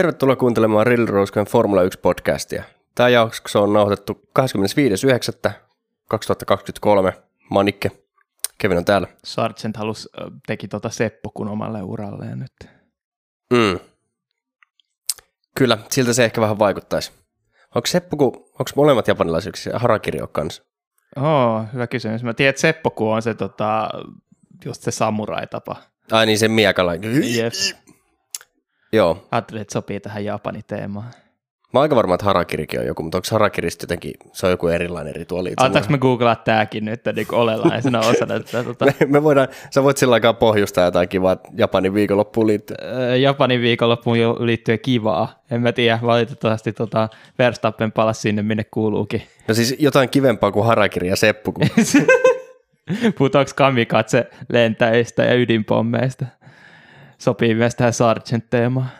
Tervetuloa kuuntelemaan Real Roscoen Formula 1 podcastia. Tämä jakso on nauhoitettu 25.9.2023. Manikke, Kevin on täällä. Sargent halus, teki tota Seppo kun omalle uralleen nyt. Mm. Kyllä, siltä se ehkä vähän vaikuttaisi. Onko Seppo, onko molemmat japanilaisiksi ja Harakiri on kanssa? Oo, hyvä kysymys. Mä tiedän, että Seppoku on se tota, just se samurai-tapa. Ai niin, se miekalla. Jep. Joo. Ajattelin, että sopii tähän Japanin teemaan. Mä oon aika varma, että Harakirikin on joku, mutta onko Harakirista jotenkin, se on joku erilainen rituaali. Antaanko me googlaa tääkin nyt niin olelaisena osana tätä? Tota... me, me, voidaan, sä voit sillä aikaa pohjustaa jotain kivaa Japanin viikonloppuun liittyen. Japanin viikonloppuun liittyen kivaa. En mä tiedä, valitettavasti tota Verstappen palasi sinne, minne kuuluukin. No siis jotain kivempaa kuin Harakiri ja Seppu. Kun... Puhutaanko kamikatse lentäjistä ja ydinpommeista? Sopii myös tähän Sargent-teemaan.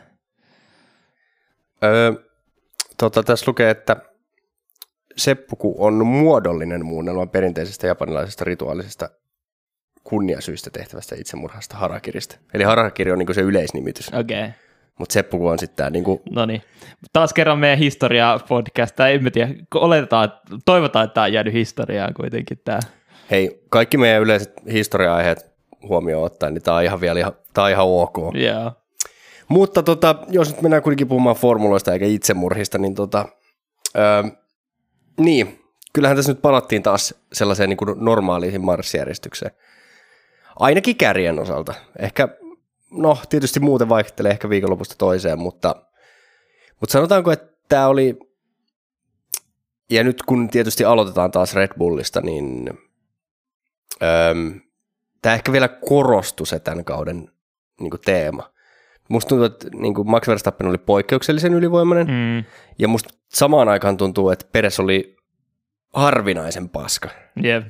Öö, tota, tässä lukee, että seppuku on muodollinen muunnelma perinteisestä japanilaisesta rituaalisesta kunniasyistä tehtävästä itsemurhasta harakirista. Eli harakiri on niinku se yleisnimitys. Okei. Okay. Mutta seppuku on sitten tämä niinku... No niin. Taas kerran meidän historia podcast, tai en tiedä, oletetaan, toivotaan, että tämä on jäänyt historiaan kuitenkin tämä. Hei, kaikki meidän yleiset historia-aiheet huomioon ottaen, niin tämä on ihan vielä ihan, tää on ihan ok. Yeah. Mutta tota, jos nyt mennään kuitenkin puhumaan formuloista eikä itsemurhista, niin tota, öö, niin, kyllähän tässä nyt palattiin taas sellaiseen niin kuin normaaliin marssijärjestykseen. Ainakin kärjen osalta. Ehkä, no tietysti muuten vaihtelee ehkä viikonlopusta toiseen, mutta, mutta sanotaanko, että tämä oli, ja nyt kun tietysti aloitetaan taas Red Bullista, niin öö, tämä ehkä vielä korostui se tämän kauden niin kuin teema. Musta tuntuu, että niin kuin Max Verstappen oli poikkeuksellisen ylivoimainen, mm. ja musta samaan aikaan tuntuu, että Peres oli harvinaisen paska. Yep.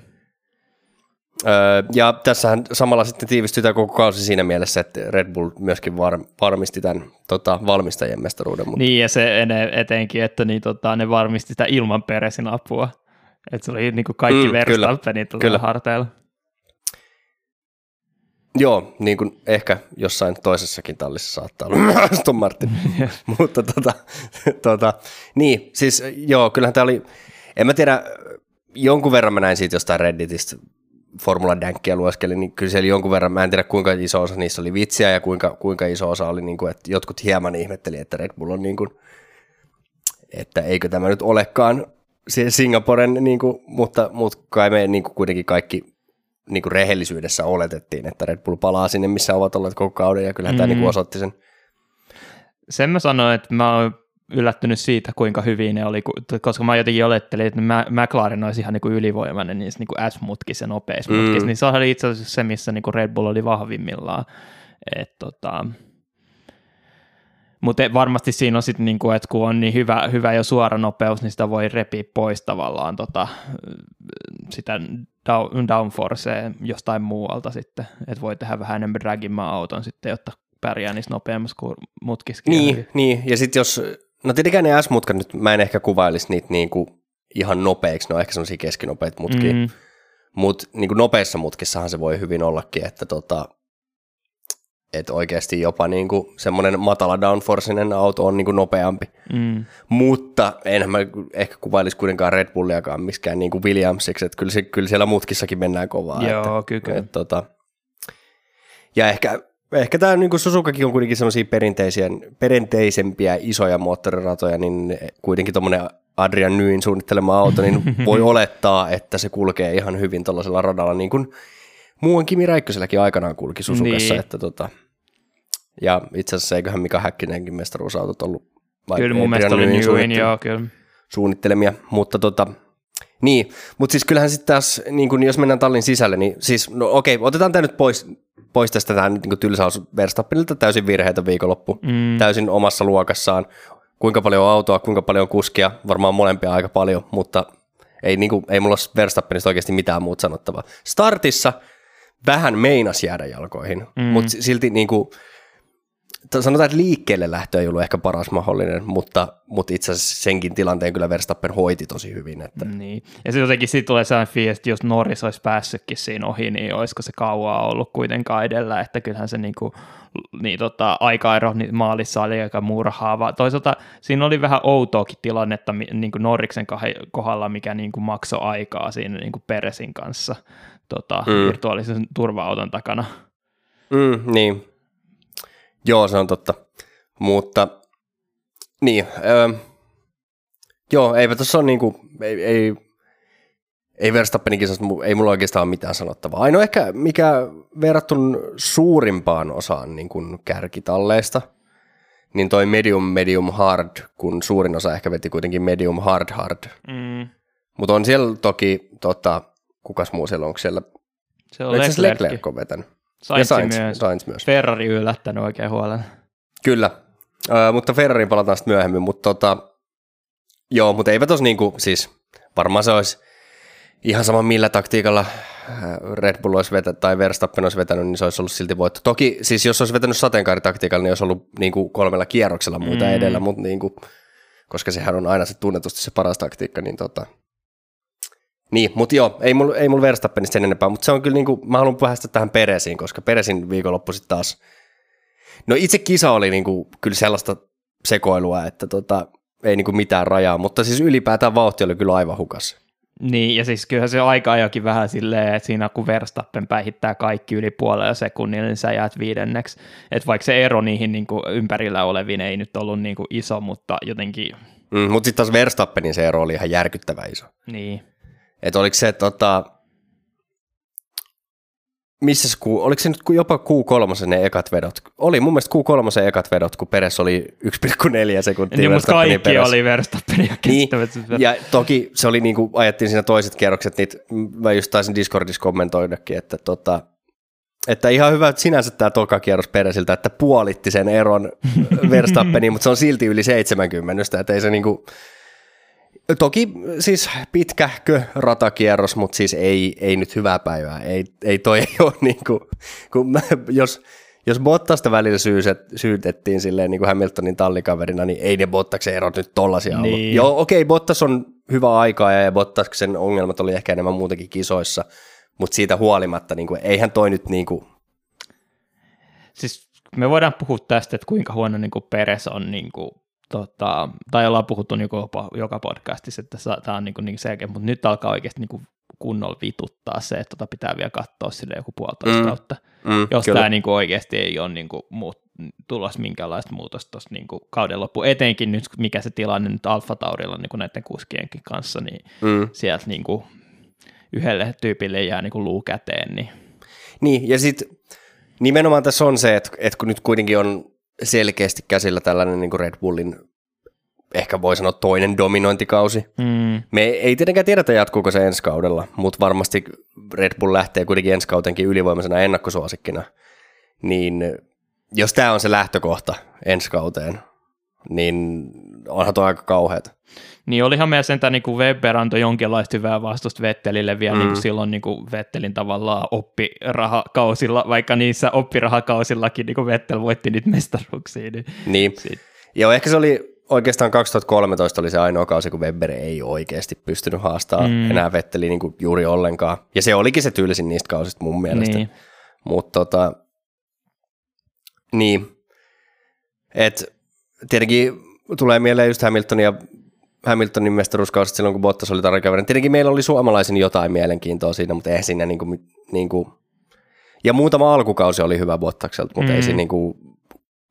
Öö, ja tässähän samalla sitten tiivistyi tämä koko kausi siinä mielessä, että Red Bull myöskin var, varmisti tämän tota, valmistajien mestaruuden. Mutta... Niin, ja se etenkin, että niin, tota, ne varmisti sitä ilman Peresin apua. Että se oli niin kuin kaikki mm, Verstappenit tuota harteilla. Joo, niin kuin ehkä jossain toisessakin tallissa saattaa olla Aston Martin, mutta tota, tota, niin, siis joo, kyllähän tämä oli, en mä tiedä, jonkun verran mä näin siitä jostain Redditistä, Formula Dankkia lueskelin, niin kyllä siellä jonkun verran, mä en tiedä kuinka iso osa niissä oli vitsiä ja kuinka, kuinka iso osa oli, niin kuin, että jotkut hieman ihmetteli, että Red Bull on niin kuin, että eikö tämä nyt olekaan Singaporen, niin kuin, mutta, mutta kai me niin kuin kuitenkin kaikki niin kuin rehellisyydessä oletettiin, että Red Bull palaa sinne, missä ovat olleet koko kauden, ja kyllähän mm. tämä niin kuin osoitti sen. Sen mä sanoin, että mä oon yllättynyt siitä, kuinka hyvin ne oli, koska mä jotenkin olettelin, että McLaren olisi ihan niin kuin ylivoimainen niissä niin kuin S-mutkissa ja nopeissa mm. mutkissa, niin se oli itse asiassa se, missä niin kuin Red Bull oli vahvimmillaan. Et, tota, mutta varmasti siinä on sitten, niinku, että kun on niin hyvä, hyvä jo suora nopeus, niin sitä voi repiä pois tavallaan tota, sitä down, downforcea jostain muualta sitten, että voi tehdä vähän enemmän dragimman auton sitten, jotta pärjää niissä nopeammassa kuin mutkiskin. Niin, niin, ja sitten jos, no tietenkään ne S-mutkat nyt, mä en ehkä kuvailisi niitä niinku ihan nopeiksi, ne on ehkä semmoisia keskinopeita mutkia, mm. mutta niinku nopeissa mutkissahan se voi hyvin ollakin, että tota, että oikeasti jopa niin kuin semmoinen matala downforceinen auto on niin kuin nopeampi. Mm. Mutta enhän mä ehkä kuvailisi kuitenkaan Red Bulliakaan miskään niin kuin Williamsiksi, että kyllä, se, kyllä siellä mutkissakin mennään kovaa. Joo, että, kyllä. Että, tota, ja ehkä, ehkä tämä niin kuin Suzukakin on kuitenkin semmoisia perinteisempiä isoja moottoriratoja, niin kuitenkin tuommoinen Adrian Nyin suunnittelema auto, niin voi olettaa, että se kulkee ihan hyvin tuollaisella radalla, niin kuin Muuan Kimi Räikköselläkin aikanaan kulki Susukassa, niin. että tota, ja itse asiassa eiköhän Mika Häkkinenkin mestaruusautot ollut Kyllä mun mielestä oli Newin, joo, kyllä. Suunnittelemia, mutta tota, niin, mutta siis kyllähän sitten taas, niin kun jos mennään tallin sisälle, niin siis, no okei, otetaan tämä nyt pois, pois tästä tämä niin tylsäys Verstappenilta täysin virheitä viikonloppu, mm. täysin omassa luokassaan. Kuinka paljon on autoa, kuinka paljon on kuskia, varmaan molempia aika paljon, mutta ei, niin kuin, ei mulla ole Verstappenista oikeasti mitään muuta sanottavaa. Startissa vähän meinas jäädä jalkoihin, mm. mutta silti niin kuin, sanotaan, että liikkeelle lähtö ei ollut ehkä paras mahdollinen, mutta, mutta itse asiassa senkin tilanteen kyllä Verstappen hoiti tosi hyvin. Että. Niin. Ja sitten jotenkin siitä tulee sellainen fiilis, että jos Norris olisi päässytkin siinä ohi, niin olisiko se kauaa ollut kuitenkaan edellä, että kyllähän se niin kuin, niin tota, aikaero niin maalissa oli aika murhaava. Toisaalta siinä oli vähän outoakin tilannetta niin kuin Norriksen kohdalla, mikä niin kuin maksoi aikaa siinä niin kuin Peresin kanssa tota, mm. virtuaalisen turva-auton takana. Mm, niin, Joo, se on totta. Mutta niin, öö, joo, eipä tuossa ole niinku, ei, ei, ei Verstappenin kisasta, ei mulla oikeastaan ole mitään sanottavaa. Ainoa ehkä, mikä verrattuna suurimpaan osaan niin kuin kärkitalleista, niin toi medium, medium, hard, kun suurin osa ehkä veti kuitenkin medium, hard, hard. Mm. Mutta on siellä toki, tota, kukas muu siellä, onko siellä? Se on Leclerc. Leclerc on vetänyt. Sainz, Sainz, myös. Sainz myös. Ferrari yllättänyt oikein huolen. Kyllä, uh, mutta Ferrarin palataan sitten myöhemmin, mutta tota, joo, mutta eipä tos niinku, siis varmaan se olisi ihan sama millä taktiikalla Red Bull olisi vetänyt tai Verstappen olisi vetänyt, niin se olisi ollut silti voitto. Toki siis jos olisi vetänyt sateenkaaritaktiikalla, niin olisi ollut niin kuin kolmella kierroksella muuta mm. edellä, mutta niin kuin, koska sehän on aina se tunnetusti se paras taktiikka, niin tota, niin, mutta joo, ei mulla ei mul Verstappenista sen enempää, mutta se on kyllä niin kuin, mä haluan päästä tähän Peresiin, koska Peresin viikonloppu sitten taas, no itse kisa oli niin kuin, kyllä sellaista sekoilua, että tota, ei niin kuin mitään rajaa, mutta siis ylipäätään vauhti oli kyllä aivan hukas. Niin, ja siis kyllähän se aika ajokin vähän silleen, että siinä kun Verstappen päihittää kaikki yli puolella sekunnilla, niin sä jäät viidenneksi. Että vaikka se ero niihin niin kuin ympärillä oleviin ei nyt ollut niin kuin iso, mutta jotenkin... Mm, mutta sitten taas Verstappenin se ero oli ihan järkyttävä iso. Niin. Että oliko se, tota, missä ku, oliko se nyt jopa Q3 ne ekat vedot? Oli mun mielestä Q3 ekat vedot, kun Peres oli 1,4 sekuntia. Niin, mutta kaikki perässä. oli Verstappenia niin, ja toki se oli niin kuin ajettiin siinä toiset kierrokset, niin mä just taisin Discordissa kommentoidakin, että, tota, että ihan hyvä että sinänsä tämä toka kierros Peresiltä, että puolitti sen eron Verstappeniin, mutta se on silti yli 70, että ei se niin kuin, Toki siis pitkähkö ratakierros, mutta siis ei, ei nyt hyvää päivää. Ei, ei toi ei ole niin kuin, kun mä, jos, jos Bottasta välillä syyset, syytettiin silleen niin kuin Hamiltonin tallikaverina, niin ei ne Bottaksen erot nyt tollasia niin. ollut. Joo, okei, okay, Bottas on hyvä aikaa ja Bottaksen ongelmat oli ehkä enemmän muutenkin kisoissa, mutta siitä huolimatta niin kuin, eihän toi nyt niin kuin... Siis me voidaan puhua tästä, että kuinka huono niin kuin Peres on niin kuin tota, tai ollaan puhuttu niin joka, joka podcastissa, että tämä on niin, niin selkeä, mutta nyt alkaa oikeasti niin kunnolla vituttaa se, että tota pitää vielä katsoa sille joku puolitoista mm. kautta, mm, jos kyllä. tämä niin kuin oikeasti ei ole niin kuin muut, tulossa minkäänlaista muutosta tuossa niin kuin kauden loppu, etenkin nyt mikä se tilanne nyt Alfa Taurilla niin kuin näiden kuskienkin kanssa, niin mm. sieltä niin kuin yhdelle tyypille jää niin kuin luu käteen. Niin, niin ja sitten nimenomaan tässä on se, että, että kun nyt kuitenkin on selkeästi käsillä tällainen niin kuin Red Bullin ehkä voi sanoa toinen dominointikausi. Mm. Me ei tietenkään tiedetä, jatkuuko se ensi kaudella, mutta varmasti Red Bull lähtee kuitenkin ensi kautenkin ylivoimaisena ennakkosuosikkina. Niin jos tämä on se lähtökohta ensi kauteen, niin onhan tuo aika kauheata. Niin olihan meidän sentään niin kuin Weber antoi jonkinlaista hyvää vastusta Vettelille vielä mm. niin kuin silloin niin kuin Vettelin tavallaan oppirahakausilla, vaikka niissä oppirahakausillakin niin kuin Vettel voitti niitä mestaruuksia. Niin, niin. Joo, ehkä se oli oikeastaan 2013 oli se ainoa kausi, kun Weber ei oikeasti pystynyt haastamaan mm. enää Vetteliä niin kuin juuri ollenkaan. Ja se olikin se tyylisin niistä kausista mun mielestä. Niin. Mutta tota, niin, et tietenkin tulee mieleen just ja Hamiltonin mestaruuskausit silloin, kun Bottas oli tarkkaavainen. Tietenkin meillä oli suomalaisen jotain mielenkiintoa siinä, mutta ei siinä niinku, niinku, ja muutama alkukausi oli hyvä Bottakselta, mutta mm. ei siinä niinku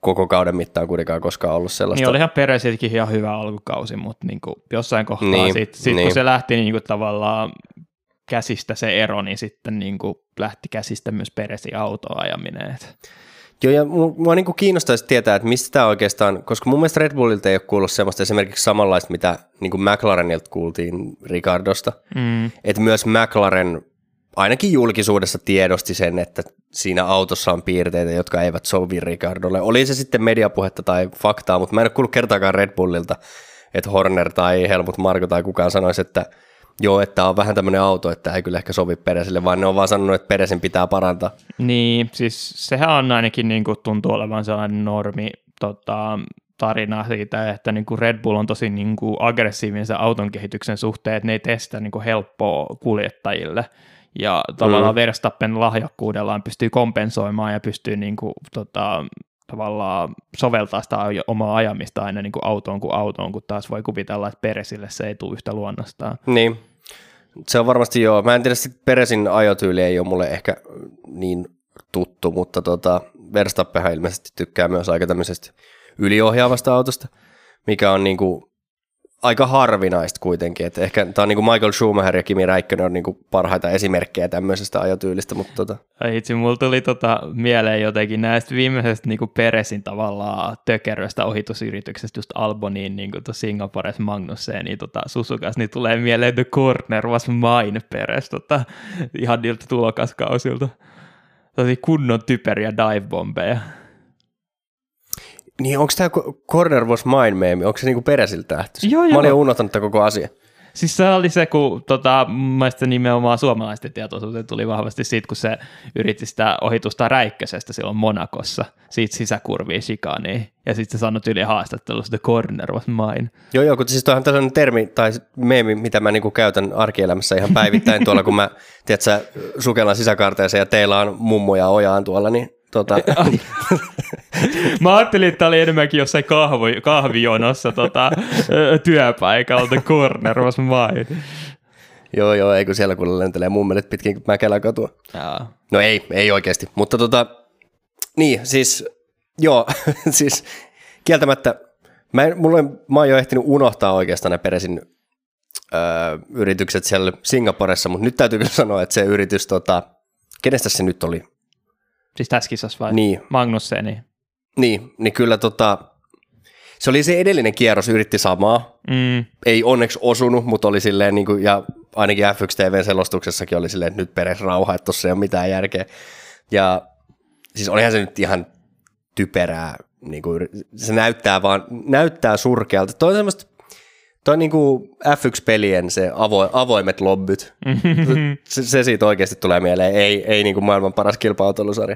koko kauden mittaan kuitenkaan koskaan ollut sellaista. Niin olihan Peresilläkin ihan hyvä alkukausi, mutta niinku jossain kohtaa niin, sitten sit, niin. kun se lähti niinku tavallaan käsistä se ero, niin sitten niinku lähti käsistä myös Peresin autoajaminen. Joo, ja mua niin kiinnostaisi tietää, että mistä tämä oikeastaan, koska mun mielestä Red Bullilta ei ole kuullut semmoista esimerkiksi samanlaista, mitä niin kuin McLarenilta kuultiin Ricardosta, mm. että myös McLaren ainakin julkisuudessa tiedosti sen, että siinä autossa on piirteitä, jotka eivät sovi Ricardolle. Oli se sitten mediapuhetta tai faktaa, mutta mä en ole kuullut kertaakaan Red Bullilta, että Horner tai Helmut Marko tai kukaan sanoisi, että Joo, että on vähän tämmöinen auto, että ei kyllä ehkä sovi Peresille, vaan ne on vaan sanonut, että Peresin pitää parantaa. Niin, siis sehän on ainakin niin kuin tuntuu olevan sellainen normi tota, tarina siitä, että niin kuin Red Bull on tosi niin kuin aggressiivinen sen auton kehityksen suhteen, että ne ei testa niin kuin helppoa kuljettajille. Ja tavallaan mm. Verstappen lahjakkuudellaan pystyy kompensoimaan ja pystyy niin kuin, tota, tavallaan soveltaa sitä omaa ajamista aina niin kuin autoon kuin autoon, kun taas voi kuvitella, että Peresille se ei tule yhtä luonnostaan. Niin, se on varmasti joo. Mä en tiedä, että Peresin ajotyyli ei ole mulle ehkä niin tuttu, mutta tota, Verstappenhan ilmeisesti tykkää myös aika tämmöisestä yliohjaavasta autosta, mikä on niinku aika harvinaista kuitenkin. Että ehkä tämä on niin kuin Michael Schumacher ja Kimi Räikkönen on niin kuin parhaita esimerkkejä tämmöisestä ajotyylistä. Mutta tota. Itse mulla tuli tota mieleen jotenkin näistä viimeisestä niin kuin Peresin tavallaan tökeröstä ohitusyrityksestä just Alboniin niin kuin Singapores Magnusseen, niin tota Susukas, niin tulee mieleen The Corner was mine Peres tota, ihan niiltä tulokaskausilta. Tosi kunnon typeriä dive-bombeja. Niin onko tämä Corner was mine meemi, onko se niinku peräsiltä lähtöisin? Joo, joo. Mä olin unohtanut koko asia. Siis se oli se, kun tota, mun nimenomaan suomalaisten tietoisuuteen tuli vahvasti siitä, kun se yritti sitä ohitusta Räikkösestä silloin Monakossa, siitä sisäkurviin shikaniin, ja sitten se sanoi yli haastattelussa, the corner was mine. Joo, joo, kun siis toihan tällainen termi tai meemi, mitä mä niinku käytän arkielämässä ihan päivittäin tuolla, kun mä, tiedätkö, sukellan sisäkarteeseen ja teillä on mummoja ojaan tuolla, niin Tota. Mä ajattelin, että tämä oli enemmänkin jossain kahvi, kahvijonossa tota, työpaikalla, the corner was mine. Joo, joo, ei kun siellä kun lentelee mummelit pitkin Mäkelän katua. Jaa. No ei, ei oikeasti, mutta tota, niin, siis, joo, siis kieltämättä, mä, en, mulla en, mä oon jo ehtinyt unohtaa oikeastaan ne peresin öö, yritykset siellä Singaporessa, mutta nyt täytyy kyllä sanoa, että se yritys, tota, kenestä se nyt oli? Siis tässä kisassa vai? Niin. Magnusseni. Niin, niin kyllä tota, se oli se edellinen kierros, yritti samaa. Mm. Ei onneksi osunut, mutta oli silleen, niin kuin, ja ainakin F1 TV-selostuksessakin oli silleen, että nyt peres rauha, että tuossa ei ole mitään järkeä. Ja siis olihan se nyt ihan typerää, niin kuin, se näyttää vaan, näyttää surkealta. Toi on semmoista, toi on niin kuin F1-pelien se avo, avoimet lobbyt. se, se, siitä oikeasti tulee mieleen, ei, ei niin kuin maailman paras kilpailutelusarja.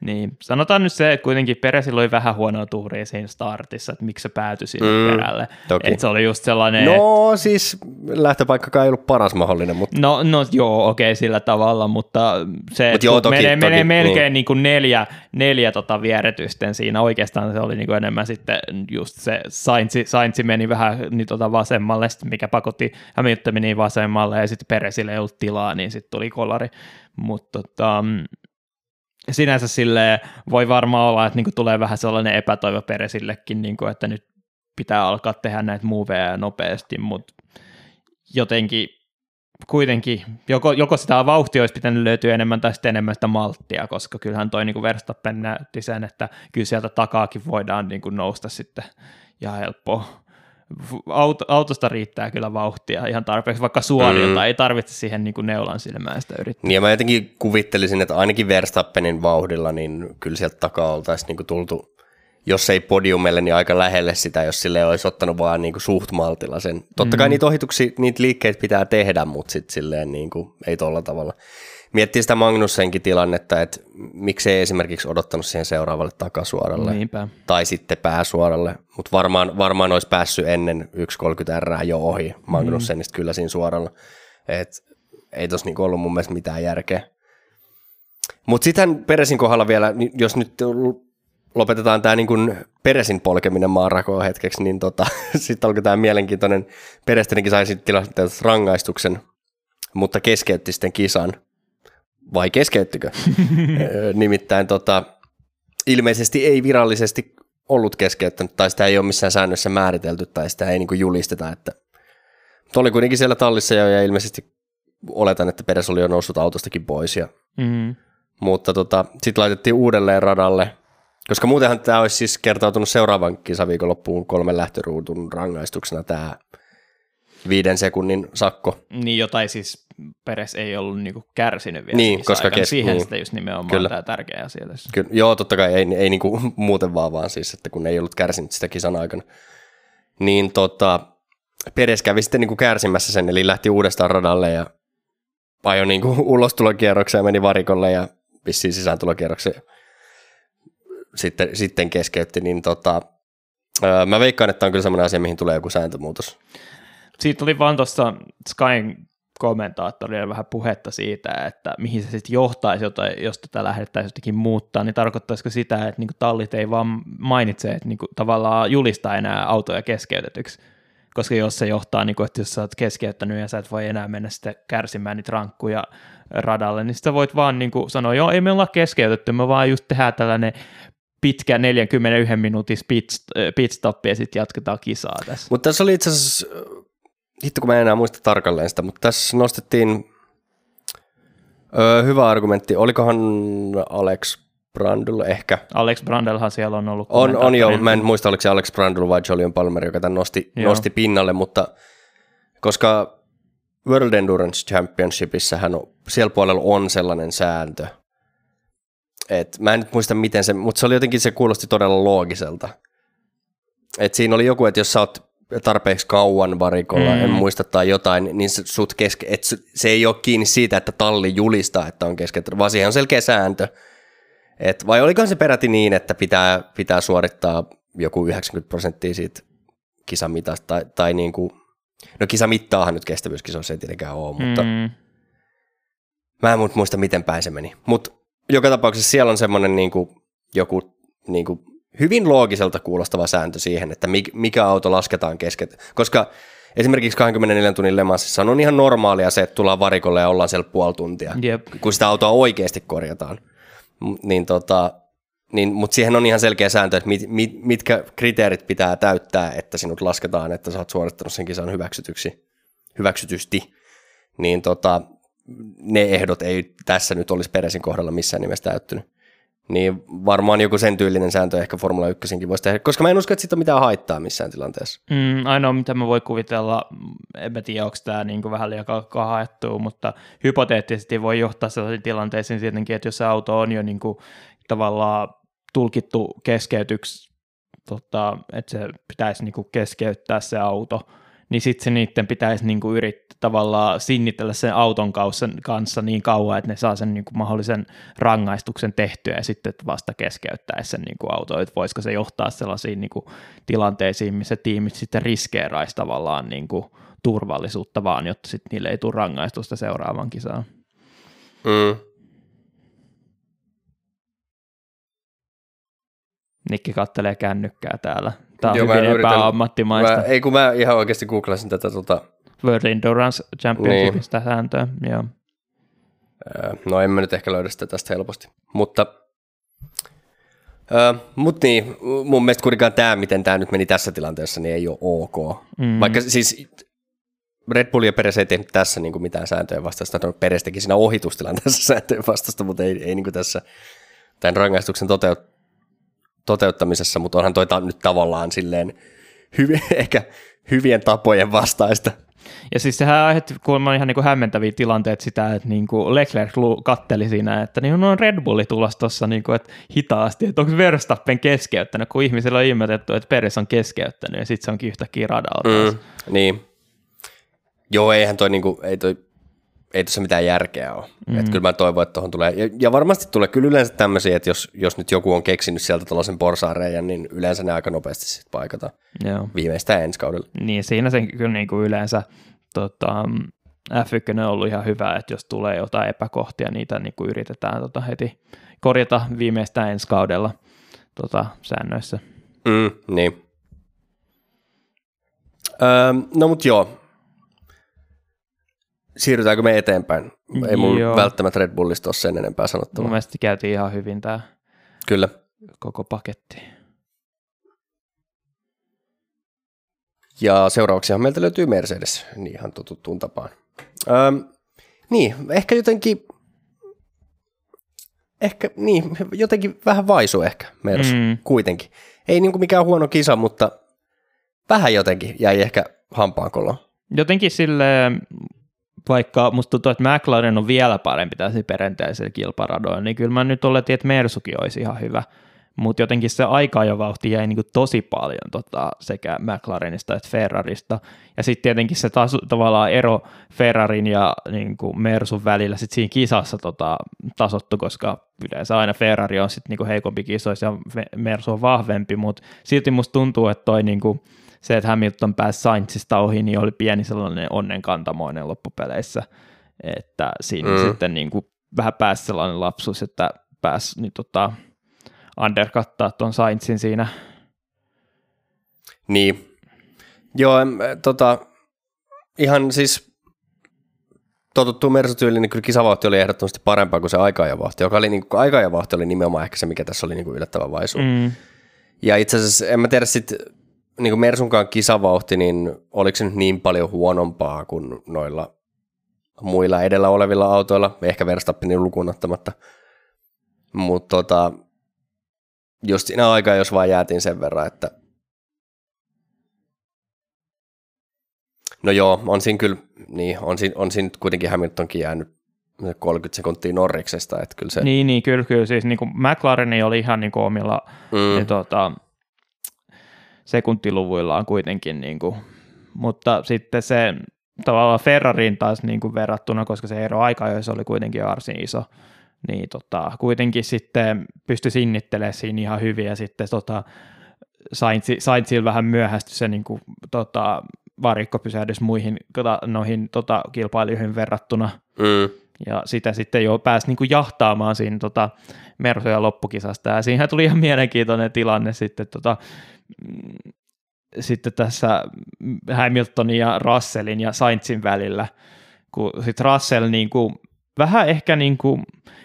Niin, sanotaan nyt se, että kuitenkin Peresillä oli vähän huonoa tuhria siinä startissa, että miksi se päätyi sinne mm, perälle. Toki. Että se oli just sellainen... No että... siis lähtöpaikka ei ollut paras mahdollinen, mutta... No, no joo, okei okay, sillä tavalla, mutta se Mut joo, toki, menee, toki, menee melkein niin. Niin kuin neljä, neljä tota vieretysten siinä. Oikeastaan se oli niin kuin enemmän sitten just se Saintsi, Saintsi meni vähän niin tota vasemmalle, mikä pakotti Hamilton meni vasemmalle ja sitten Peresille ei ollut tilaa, niin sitten tuli kolari. Mutta tota, sinänsä sille voi varmaan olla, että niinku tulee vähän sellainen epätoivo Peresillekin, niinku, että nyt pitää alkaa tehdä näitä moveja nopeasti, mutta jotenkin kuitenkin, joko, joko sitä vauhtia olisi pitänyt löytyä enemmän tai sitten enemmän sitä malttia, koska kyllähän toi niin Verstappen näytti sen, että kyllä sieltä takaakin voidaan niin kuin nousta sitten ihan helppoa auto, autosta riittää kyllä vauhtia ihan tarpeeksi, vaikka suorilta, mm. ei tarvitse siihen niin kuin neulan silmään sitä yrittää. Niin ja mä jotenkin kuvittelisin, että ainakin Verstappenin vauhdilla, niin kyllä sieltä takaa oltaisiin niin kuin tultu, jos ei podiumelle, niin aika lähelle sitä, jos sille olisi ottanut vaan niin kuin suht maltilla sen. Totta kai mm. niitä ohituksia, niitä liikkeitä pitää tehdä, mutta sitten silleen niin kuin, ei tolla tavalla miettii sitä Magnussenkin tilannetta, että miksei esimerkiksi odottanut siihen seuraavalle takasuoralle Niinpä. tai sitten pääsuoralle, mutta varmaan, varmaan olisi päässyt ennen 1.30 R jo ohi Magnussenista mm. kyllä siinä suoralla, et ei tuossa niinku ollut mun mielestä mitään järkeä. Mutta sitten Peresin kohdalla vielä, jos nyt lopetetaan tämä niin Peresin polkeminen maanrakoon hetkeksi, niin tota, sitten alkoi tämä mielenkiintoinen, Perestänikin sai sitten rangaistuksen, mutta keskeytti sitten kisan vai keskeyttikö? Nimittäin tota, ilmeisesti ei virallisesti ollut keskeyttänyt, tai sitä ei ole missään säännössä määritelty, tai sitä ei niin kuin julisteta, että mutta oli kuitenkin siellä tallissa jo, ja ilmeisesti oletan, että Peres oli jo noussut autostakin pois. Ja, mm-hmm. Mutta tota, sitten laitettiin uudelleen radalle, koska muutenhan tämä olisi siis kertautunut seuraavan kisaviikonloppuun kolmen lähtöruutun rangaistuksena tämä viiden sekunnin sakko. Niin, jotain siis Peres ei ollut niinku kärsinyt vielä niin, koska kes- siihen niin. sitä just nimenomaan Kyllä. tämä tärkeä asia tässä. Kyllä. Joo, totta kai ei, ei niinku muuten vaan, vaan siis, että kun ei ollut kärsinyt sitä kisan aikana. Niin tota, Peres kävi sitten niin kuin kärsimässä sen, eli lähti uudestaan radalle ja ajoi niin kuin ulostulokierrokseen ja meni varikolle ja vissiin sisääntulokierrokseen sitten, sitten keskeytti, niin tota, öö, mä veikkaan, että on kyllä semmoinen asia, mihin tulee joku sääntömuutos. Siitä tuli vaan tuossa Skyn kommentaattorille vähän puhetta siitä, että mihin se sitten johtaisi, jos tätä lähdettäisiin jotenkin muuttaa, niin tarkoittaisiko sitä, että niinku tallit ei vaan mainitse, että niinku tavallaan julistaa enää autoja keskeytetyksi, koska jos se johtaa, niinku, että jos sä oot keskeyttänyt ja sä et voi enää mennä sitten kärsimään niitä rankkuja radalle, niin sitä voit vaan niinku sanoa, joo, ei me olla keskeytetty, me vaan just tehdään tällainen pitkä 41 minuutin pitstoppi ja sitten jatketaan kisaa tässä. Mutta tässä oli itse asiassa, hitto kun mä en enää muista tarkalleen sitä, mutta tässä nostettiin öö, hyvä argumentti. Olikohan Alex Brandl ehkä? Alex Brandelhan siellä on ollut. On, on joo, mä en muista oliko se Alex Brandl vai Julian Palmer, joka tämän nosti, nosti pinnalle, mutta koska World Endurance Championshipissa hän on, siellä puolella on sellainen sääntö, et mä en nyt muista miten se, mutta se oli jotenkin, se kuulosti todella loogiselta. Et siinä oli joku, että jos sä oot tarpeeksi kauan varikolla, mm. en muista tai jotain, niin se, sut keske, et se ei ole kiinni siitä, että talli julistaa, että on keskeytetty, vaan siihen on selkeä sääntö. Et, vai olikohan se peräti niin, että pitää, pitää suorittaa joku 90 prosenttia siitä kisamitasta, tai, tai niin kuin, no kisamittaahan nyt kestävyyskisoissa ei tietenkään ole, mutta mm. mä en muista miten päin se meni. Mutta joka tapauksessa siellä on semmoinen niin kuin, joku niin kuin, hyvin loogiselta kuulostava sääntö siihen, että mikä auto lasketaan kesken. Koska esimerkiksi 24 tunnin lemassissa on ihan normaalia se, että tullaan varikolle ja ollaan siellä puoli tuntia, yep. kun sitä autoa oikeasti korjataan. Niin tota, niin, mutta siihen on ihan selkeä sääntö, että mit, mit, mitkä kriteerit pitää täyttää, että sinut lasketaan, että sä oot suorittanut sen kisan hyväksytyksi, hyväksytysti. Niin tota, ne ehdot ei tässä nyt olisi Peresin kohdalla missään nimessä täyttynyt. Niin varmaan joku sen tyylinen sääntö ehkä Formula 1 voisi tehdä, koska mä en usko, että siitä on mitään haittaa missään tilanteessa. Mm, ainoa, mitä mä voi kuvitella, en mä tiedä, onko tämä niin vähän liikaa haettu, mutta hypoteettisesti voi johtaa sellaisiin tilanteisiin tietenkin, että jos se auto on jo niin kuin, tavallaan tulkittu keskeytyksi, tota, että se pitäisi niin kuin keskeyttää se auto, niin sitten se niiden pitäisi niinku yrittää tavallaan sinnitellä sen auton kanssa niin kauan, että ne saa sen niinku mahdollisen rangaistuksen tehtyä ja sitten vasta keskeyttää sen niinku auto, että voisiko se johtaa sellaisiin niinku tilanteisiin, missä tiimit sitten riskeeraisi tavallaan niinku turvallisuutta vaan, jotta sitten niille ei tule rangaistusta seuraavan kisaan. Mm. Nikki kattelee kännykkää täällä. Tämä on Joo, hyvin epäammattimaista. Mä, ei kun mä ihan oikeasti googlasin tätä tota... World Endurance Championshipista niin. sääntöä, joo. No en mä nyt ehkä löydä sitä tästä helposti, mutta Uh, mutta niin, mun mielestä kuitenkaan tämä, miten tämä nyt meni tässä tilanteessa, niin ei ole ok. Mm. Vaikka siis Red Bull ja Peres ei tehnyt tässä niin kuin mitään sääntöjen vastaista, no Peres teki siinä ohitustilanteessa sääntöjen vastaista, mutta ei, ei niin kuin tässä tämän rangaistuksen toteut, toteuttamisessa, mutta onhan toi nyt tavallaan silleen hyvi, ehkä hyvien tapojen vastaista. Ja siis sehän aiheutti kuulemma ihan niin kuin hämmentäviä tilanteita sitä, että niin kuin Leclerc katteli siinä, että niin on Red Bulli tulossa tuossa niin kuin, että hitaasti, että onko Verstappen keskeyttänyt, kun ihmisillä on ilmoitettu, että Peres on keskeyttänyt ja sitten se onkin yhtäkkiä radalla. Mm, niin. Joo, eihän toi, niin kuin, ei toi ei tuossa mitään järkeä ole. Mm. Että kyllä mä toivon, että tuohon tulee. Ja, ja, varmasti tulee kyllä yleensä tämmöisiä, että jos, jos nyt joku on keksinyt sieltä tällaisen porsaareijan, niin yleensä ne aika nopeasti sitten paikataan. Joo. Viimeistään ensi kaudella. Niin, siinä se kyllä niin kuin yleensä tota, F1 on ollut ihan hyvä, että jos tulee jotain epäkohtia, niitä niin kuin yritetään tota, heti korjata viimeistään ensi kaudella tota, säännöissä. Mm, niin. Öö, no mutta joo, siirrytäänkö me eteenpäin? Ei mulla Joo. välttämättä Red Bullista ole sen enempää sanottavaa. Mun mielestä käytiin ihan hyvin tämä Kyllä. koko paketti. Ja seuraavaksihan meiltä löytyy Mercedes, niin ihan tuttuun tapaan. Öm, niin, ehkä jotenkin, ehkä, niin, jotenkin vähän vaisu ehkä Mers mm. kuitenkin. Ei niin kuin mikään huono kisa, mutta vähän jotenkin jäi ehkä hampaankoloon. Jotenkin sille vaikka musta tuntuu, että McLaren on vielä parempi tässä perinteisellä kilparadoilla, niin kyllä mä nyt oletin, että Mersukin olisi ihan hyvä. mutta jotenkin se vauhti jäi niin kuin tosi paljon tota, sekä McLarenista että Ferrarista. Ja sitten tietenkin se taas, tavallaan ero Ferrarin ja niin kuin Mersun välillä sit siinä kisassa tota, tasottu, koska yleensä aina Ferrari on sitten niin heikompi kisoissa ja Mersu on vahvempi, mutta silti musta tuntuu, että toi niin kuin, se, että Hamilton pääsi Sainzista ohi, niin oli pieni sellainen onnenkantamoinen loppupeleissä, että siinä mm. sitten niin kuin vähän pääsi sellainen lapsus, että pääsi niin tota, undercuttaa tuon Sainzin siinä. Niin. Joo, tota, ihan siis totuttu Mersu-tyyli, niin kyllä kisavauhti oli ehdottomasti parempaa kuin se aikaajavauhti, joka oli, niin kuin, aikaajavauhti oli nimenomaan ehkä se, mikä tässä oli niin kuin yllättävän vaisu. Mm. Ja itse asiassa, en mä tiedä sitten, niin kuin Mersunkaan kisavauhti, niin oliko se nyt niin paljon huonompaa kuin noilla muilla edellä olevilla autoilla, ehkä Verstappenin lukuun ottamatta. Mutta tota, just siinä aikaa, jos vaan jäätiin sen verran, että No joo, on siinä kyllä, niin, on siinä, on siinä kuitenkin Hamiltonkin jäänyt 30 sekuntia Norriksesta, että kyllä se... Niin, niin kyllä, kyllä, siis niin kuin McLaren oli ihan niin kuin omilla mm. niin, tota, sekuntiluvuillaan kuitenkin, niin kuin, mutta sitten se tavallaan Ferrariin taas niin kuin verrattuna, koska se ero aika se oli kuitenkin varsin iso, niin tota, kuitenkin sitten pystyi sinnittelemään siinä ihan hyvin ja sitten tota, Sainzilla vähän myöhästy se niin kuin, tota, varikkopysähdys muihin noihin tota, kilpailijoihin verrattuna. Mm. Ja sitä sitten jo pääsi niin kuin jahtaamaan siinä tota, Mersoja loppukisasta. Ja siihen tuli ihan mielenkiintoinen tilanne sitten, tota, sitten tässä Hamiltonin ja Russellin ja Sainzin välillä, kun sitten Russell niin kuin, vähän ehkä niin kuin,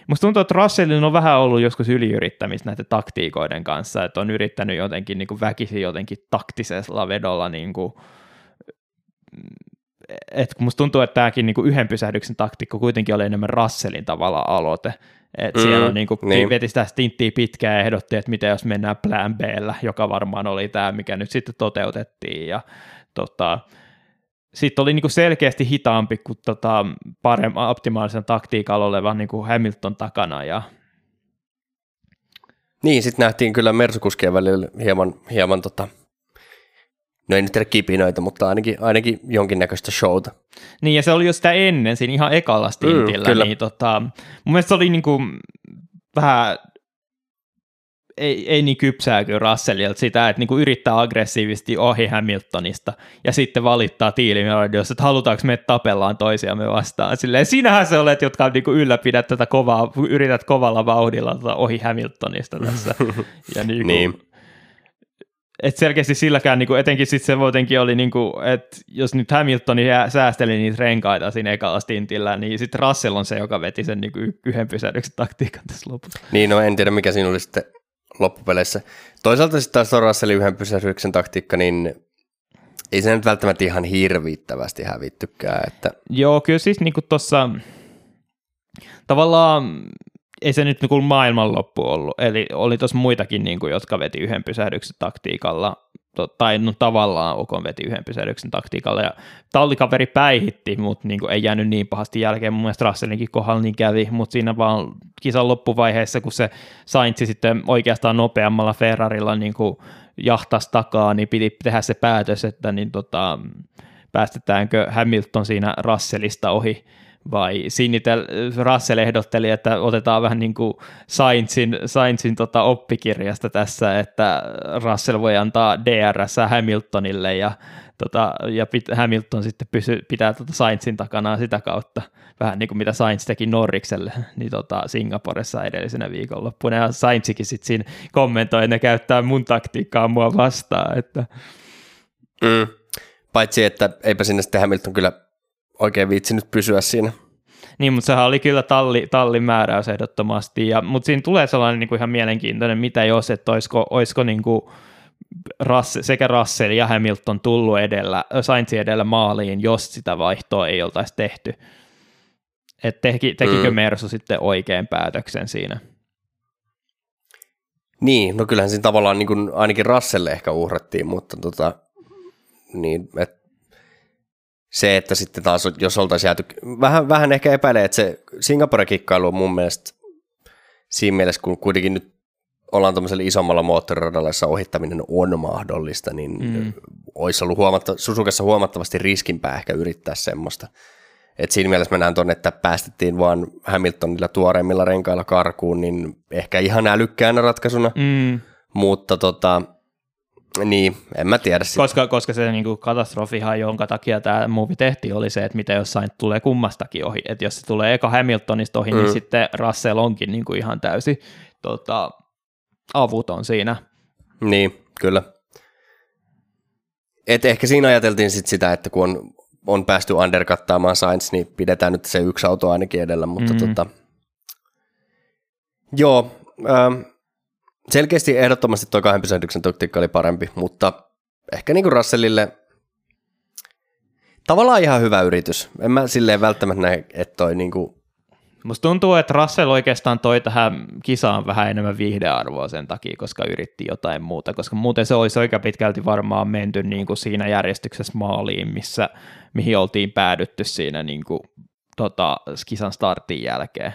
musta tuntuu, että Russellin on vähän ollut joskus yliyrittämistä näiden taktiikoiden kanssa, että on yrittänyt jotenkin niin kuin väkisin jotenkin taktisella vedolla niin kuin, että musta tuntuu, että tämäkin niinku yhden pysähdyksen taktiikka kuitenkin oli enemmän Russellin tavalla aloite. Et mm, siellä on niinku, niin. veti sitä stinttiä pitkään ja ehdotti, että mitä jos mennään plan b joka varmaan oli tämä, mikä nyt sitten toteutettiin. Ja, tota, sitten oli niinku selkeästi hitaampi kuin tota, paremman optimaalisen taktiikalla oleva niinku Hamilton takana. Ja... Niin, sitten nähtiin kyllä Mersukuskien välillä hieman, hieman tota, no ei nyt tiedä kipinöitä, mutta ainakin, ainakin jonkinnäköistä showta. Niin, ja se oli jo sitä ennen, siinä ihan ekalla stintillä, mm, niin tota, mun mielestä se oli niin kuin vähän ei, ei niin kypsää kuin Russellilta sitä, että niinku yrittää aggressiivisesti ohi Hamiltonista ja sitten valittaa tiilimelodiossa, että halutaanko me tapellaan toisiamme vastaan. Silleen, sinähän se olet, jotka niinku ylläpidät tätä kovaa, yrität kovalla vauhdilla tota ohi Hamiltonista tässä. ja niinku, niin et selkeästi silläkään, niin kuin, etenkin sitten se jotenkin oli, niin kuin, että jos nyt Hamilton säästeli niitä renkaita siinä ekalla stintillä, niin sitten Russell on se, joka veti sen niin kuin, yhden pysähdyksen taktiikan tässä lopussa. Niin, no en tiedä mikä siinä oli sitten loppupeleissä. Toisaalta sitten taas Russellin yhden pysähdyksen taktiikka, niin ei se nyt välttämättä ihan hirvittävästi hävittykään. Että... Joo, kyllä siis niin tuossa tavallaan ei se nyt niin maailmanloppu ollut, eli oli tuossa muitakin, niin kuin, jotka veti yhden pysähdyksen taktiikalla, tai no tavallaan Okon veti yhden pysähdyksen taktiikalla, ja tallikaveri päihitti, mutta niin kuin, ei jäänyt niin pahasti jälkeen, mun mielestä Russellinkin kohdalla niin kävi, mutta siinä vaan kisan loppuvaiheessa, kun se Saintsi sitten oikeastaan nopeammalla Ferrarilla niin kuin jahtas takaa, niin piti tehdä se päätös, että niin tota, päästetäänkö Hamilton siinä Russellista ohi, vai Sinitel, Russell ehdotteli, että otetaan vähän niin kuin Sainzin, Sainzin tota oppikirjasta tässä, että Russell voi antaa DRS Hamiltonille ja, tota, ja pit, Hamilton sitten pysy, pitää tota Sainzin takana sitä kautta, vähän niin kuin mitä Sainz teki Norrikselle niin tota, Singaporessa edellisenä viikonloppuna, ja Sainzikin sitten siinä kommentoi, että ne käyttää mun taktiikkaa mua vastaan, että mm. Paitsi, että eipä sinne sitten Hamilton kyllä oikein viitsinyt pysyä siinä. Niin, mutta sehän oli kyllä talli, tallin määräys ehdottomasti, ja, mutta siinä tulee sellainen niin kuin ihan mielenkiintoinen, mitä jos, että olisiko, olisiko niin kuin Russell, sekä Russell ja Hamilton tullut edellä, Sainz edellä maaliin, jos sitä vaihtoa ei oltaisi tehty. Et teki, tekikö mm. Mersu sitten oikein päätöksen siinä? Niin, no kyllähän siinä tavallaan niin kuin ainakin Russelle ehkä uhrattiin, mutta tota, niin, et se, että sitten taas, jos oltaisiin jääty, vähän, vähän ehkä epäilee, että se Singapore-kikkailu on mun mielestä siinä mielessä, kun kuitenkin nyt ollaan tuommoisella isommalla moottoriradalla, jossa ohittaminen on mahdollista, niin mm. olisi ollut huomatta, Susukassa huomattavasti riskimpää ehkä yrittää semmoista. Et siinä mielessä mennään tuonne, että päästettiin vaan Hamiltonilla tuoreimmilla renkailla karkuun, niin ehkä ihan älykkäänä ratkaisuna, mm. mutta tota, niin, en mä tiedä sitä. Koska, koska se niin kuin katastrofihan, jonka takia tämä movie tehtiin, oli se, että mitä jossain tulee kummastakin ohi. Että jos se tulee eka Hamiltonista ohi, niin mm. niin sitten Russell onkin niin kuin ihan täysin tota, avuton siinä. Niin, kyllä. Et ehkä siinä ajateltiin sit sitä, että kun on, on päästy underkattaamaan Sainz, niin pidetään nyt se yksi auto ainakin edellä, mutta mm. tota, joo, ähm, selkeästi ehdottomasti tuo kahden pysähdyksen taktiikka oli parempi, mutta ehkä niin kuin Russellille tavallaan ihan hyvä yritys. En mä silleen välttämättä näe, että toi niin kuin Musta tuntuu, että Russell oikeastaan toi tähän kisaan vähän enemmän viihdearvoa sen takia, koska yritti jotain muuta, koska muuten se olisi aika pitkälti varmaan menty niin kuin siinä järjestyksessä maaliin, missä, mihin oltiin päädytty siinä niin kuin, tota, kisan startin jälkeen.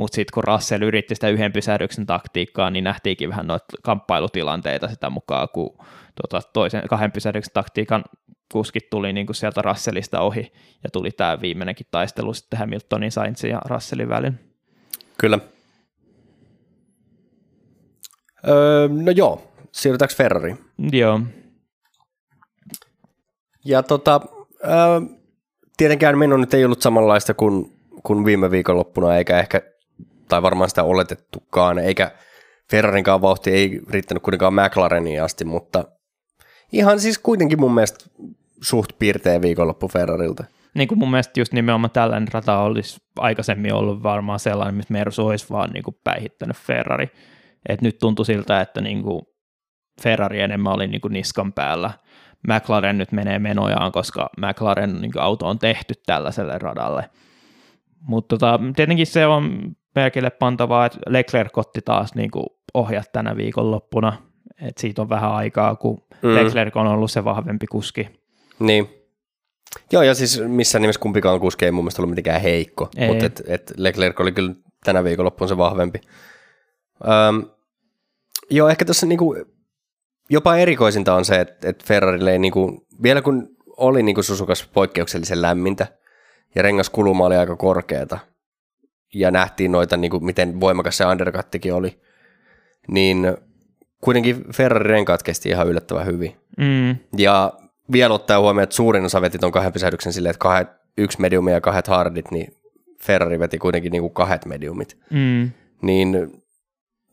Mutta sitten kun Russell yritti sitä yhden pysähdyksen taktiikkaa, niin nähtiinkin vähän noita kamppailutilanteita sitä mukaan, kun tota, toisen kahden pysähdyksen taktiikan kuskit tuli niin kuin sieltä Russellista ohi, ja tuli tämä viimeinenkin taistelu sitten Hamiltonin, Sainzin ja Russellin välin. Kyllä. Öö, no joo, siirrytäänkö Ferrari? Joo. Ja tota, öö, tietenkään meno nyt ei ollut samanlaista kuin, kuin viime viikonloppuna, eikä ehkä, tai varmaan sitä oletettukaan, eikä Ferrarinkaan vauhti ei riittänyt kuitenkaan McLareniin asti, mutta ihan siis kuitenkin mun mielestä suht piirteä viikonloppu Ferrarilta. Niin kuin mun mielestä just nimenomaan tällainen rata olisi aikaisemmin ollut varmaan sellainen, missä Mersu olisi vaan niin kuin päihittänyt Ferrari. Et nyt tuntui siltä, että niin kuin Ferrari enemmän oli niin kuin niskan päällä. McLaren nyt menee menojaan, koska McLaren niin auto on tehty tällaiselle radalle. Mutta tota, tietenkin se on merkille pantavaa, että Leclerc otti taas niin kuin ohjat tänä viikonloppuna. Et siitä on vähän aikaa, kun mm. Leclerc on ollut se vahvempi kuski. Niin. Joo, ja siis missään nimessä kumpikaan kuski ei mun mielestä ollut mitenkään heikko, ei. mutta et, et Leclerc oli kyllä tänä viikonloppuun se vahvempi. Öm, joo, ehkä tässä niinku, jopa erikoisinta on se, että, että Ferrarille ei niinku, vielä kun oli niinku Susukas poikkeuksellisen lämmintä ja rengaskuluma oli aika korkeata ja nähtiin noita, niinku, miten voimakas se undercuttikin oli, niin kuitenkin Ferrari-renkaat kesti ihan yllättävän hyvin. Mm. Ja vielä ottaa huomioon, että suurin osa veti tuon kahden pysähdyksen silleen, että kahdet, yksi mediumi ja kahdet hardit, niin Ferrari veti kuitenkin niin kuin kahdet mediumit. Mm. Niin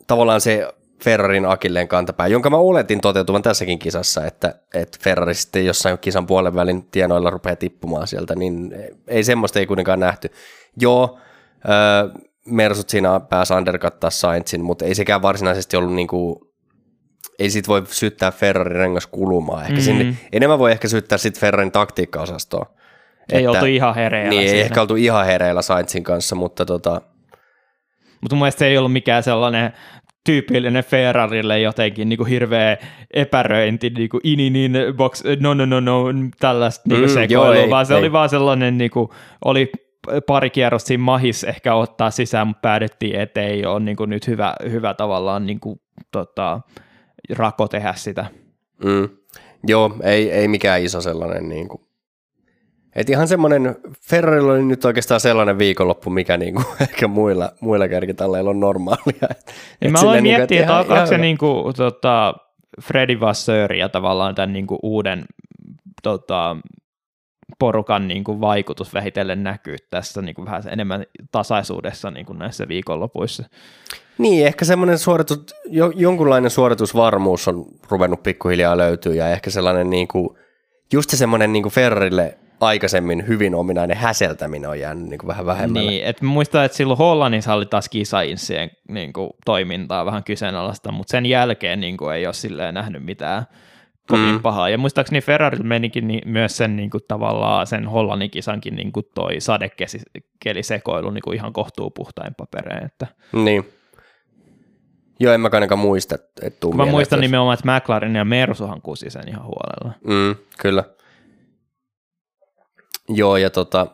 tavallaan se Ferrarin akilleen kantapää, jonka mä oletin toteutuvan tässäkin kisassa, että, että Ferrari sitten jossain kisan puolen välin tienoilla rupeaa tippumaan sieltä, niin ei semmoista ei kuitenkaan nähty. Joo, äh, Mersut siinä pääsi undercuttaa Sainzin, mutta ei sekään varsinaisesti ollut niin kuin ei sit voi syyttää Ferrarin rengas kulumaan. Ehkä mm. sinne, enemmän voi ehkä syyttää sit Ferrarin taktiikkaosastoa. Ei että, oltu ihan hereillä Niin, siinä. ei ehkä oltu ihan hereillä Sainzin kanssa, mutta tota... Mutta mun mielestä se ei ollut mikään sellainen tyypillinen Ferrarille jotenkin niin kuin hirveä epäröinti, niin kuin in, in, in, box, no, no, no, no, tällaista niin mm, sekoilua, joo, ei, vaan se ei. oli vaan sellainen, niin kuin, oli pari kierrosta siinä mahis ehkä ottaa sisään, mutta päädyttiin, että ei ole niin kuin nyt hyvä, hyvä tavallaan niin kuin, tota, rako tehdä sitä. Mm. Joo, ei, ei mikään iso sellainen niin kuin. Et ihan semmoinen, Ferrarilla oli nyt oikeastaan sellainen viikonloppu, mikä niin kuin, ehkä muilla, muilla kärkitalleilla on normaalia. Et, et mä aloin niinku, miettiä, että alkaako se niin kuin, tota, Freddy Vasseur ja tavallaan tämän niin kuin, uuden tota, porukan niin kuin, vaikutus vähitellen näkyy tässä niin kuin, vähän enemmän tasaisuudessa niin kuin näissä viikonlopuissa. Niin, ehkä semmoinen suoritus, jo, jonkunlainen suoritusvarmuus on ruvennut pikkuhiljaa löytyä ja ehkä sellainen niin kuin, just se semmoinen niin kuin Ferrarille aikaisemmin hyvin ominainen häseltäminen on jäänyt niin kuin vähän vähemmälle. Niin, että muistaa, että silloin Hollannissa oli taas kisainsien niin kuin, toimintaa vähän kyseenalaista, mutta sen jälkeen niin kuin, ei ole silleen nähnyt mitään kovin mm. pahaa. Ja muistaakseni Ferrari menikin niin, myös sen niin kuin, tavallaan sen Hollannin kisankin niin kuin toi sadekelisekoilu niin kuin ihan kohtuu puhtain papereen. Että. Niin. Joo, en mä ainakaan muista. Että mä muistan nimenomaan, että McLaren ja Mersuhan kusi sen ihan huolella. Mm, kyllä. Joo, ja tota,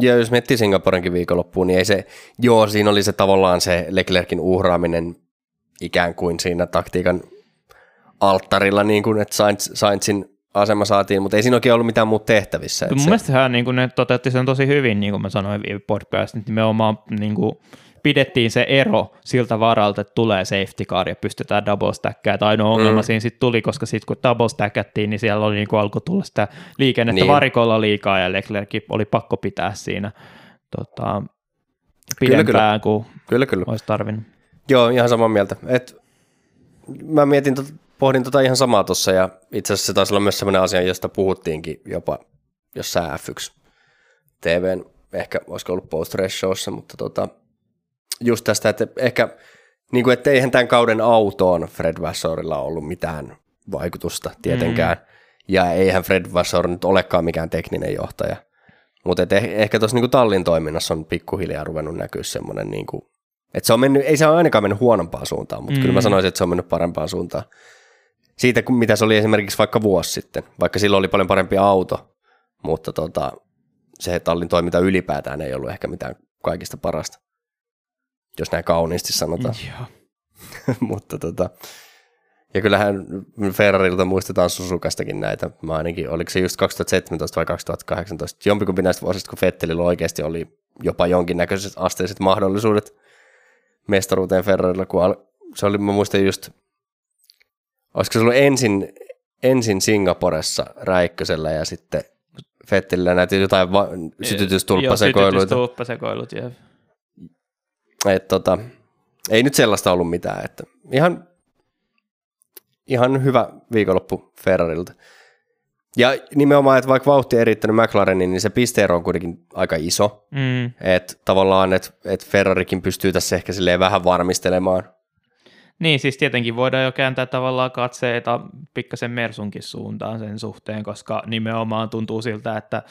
ja jos miettii Singaporenkin viikonloppuun, niin ei se, joo, siinä oli se tavallaan se Leclerkin uhraaminen ikään kuin siinä taktiikan alttarilla, niin kuin, että Sainz, Sainzin asema saatiin, mutta ei siinä oikein ollut mitään muuta tehtävissä. Mun se... mielestä hän, niin kuin ne toteutti sen tosi hyvin, niin kuin mä sanoin podcastin, nimenomaan niin kuin pidettiin se ero siltä varalta, että tulee safety car ja pystytään double stackkaamaan. Ainoa ongelma mm. siinä sitten tuli, koska sitten kun double stackattiin, niin siellä oli niin kuin alkoi tulla sitä liikennettä niin. varikolla liikaa ja Leclerc oli pakko pitää siinä tota, pidempään kyllä, kyllä. kuin kyllä, kyllä. olisi tarvinnut. Joo, ihan samaa mieltä. Et, mä mietin, pohdin tota ihan samaa tuossa ja itse asiassa se taisi olla myös sellainen asia, josta puhuttiinkin jopa jossain F1 TVn, ehkä olisiko ollut post showssa, mutta tota, just tästä, että ehkä, niin kuin, että eihän tämän kauden autoon Fred Vassorilla ollut mitään vaikutusta tietenkään, mm. ja eihän Fred Vassor nyt olekaan mikään tekninen johtaja, mutta eh, ehkä tuossa niin tallin toiminnassa on pikkuhiljaa ruvennut näkyä semmoinen, niin kuin, että se on mennyt, ei se ole ainakaan mennyt huonompaan suuntaan, mutta mm. kyllä mä mm. sanoisin, että se on mennyt parempaan suuntaan. Siitä, mitä se oli esimerkiksi vaikka vuosi sitten, vaikka silloin oli paljon parempi auto, mutta tota, se tallin toiminta ylipäätään ei ollut ehkä mitään kaikista parasta jos näin kauniisti sanotaan. Joo. Mutta tota, ja kyllähän Ferrarilta muistetaan Susukastakin näitä. Mä ainakin, oliko se just 2017 vai 2018, jompikumpi näistä vuosista, kun Fettelillä oikeasti oli jopa jonkinnäköiset asteiset mahdollisuudet mestaruuteen Ferrarilla, kun se oli, mä muistan just, olisiko se ollut ensin, ensin Singaporessa Räikkösellä ja sitten Fettelillä näitä jotain va- sytytystulppasekoiluita. Joo, sytytystulppasekoilut, joo. Et tota, ei nyt sellaista ollut mitään. Että ihan, ihan hyvä viikonloppu Ferrarilta. Ja nimenomaan, että vaikka vauhti erittänyt McLarenin, niin se pisteero on kuitenkin aika iso. Mm. Että tavallaan, että et Ferrarikin pystyy tässä ehkä silleen vähän varmistelemaan. Niin, siis tietenkin voidaan jo kääntää tavallaan katseita pikkasen Mersunkin suuntaan sen suhteen, koska nimenomaan tuntuu siltä, että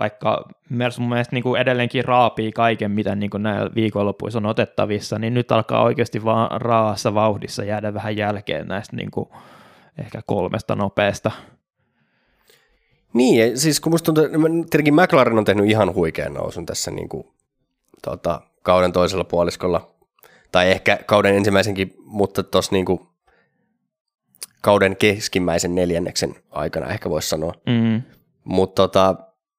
vaikka Mers mun mielestä niin kuin edelleenkin raapii kaiken, mitä niin kuin näillä viikonloppuissa on otettavissa, niin nyt alkaa oikeasti vaan raassa vauhdissa jäädä vähän jälkeen näistä niin kuin ehkä kolmesta nopeasta. Niin, siis kun musta tuntuu, tietenkin McLaren on tehnyt ihan huikean nousun tässä niin kuin, tota, kauden toisella puoliskolla, tai ehkä kauden ensimmäisenkin, mutta tuossa niin kuin, kauden keskimmäisen neljänneksen aikana ehkä voisi sanoa. Mm. Mutta tota,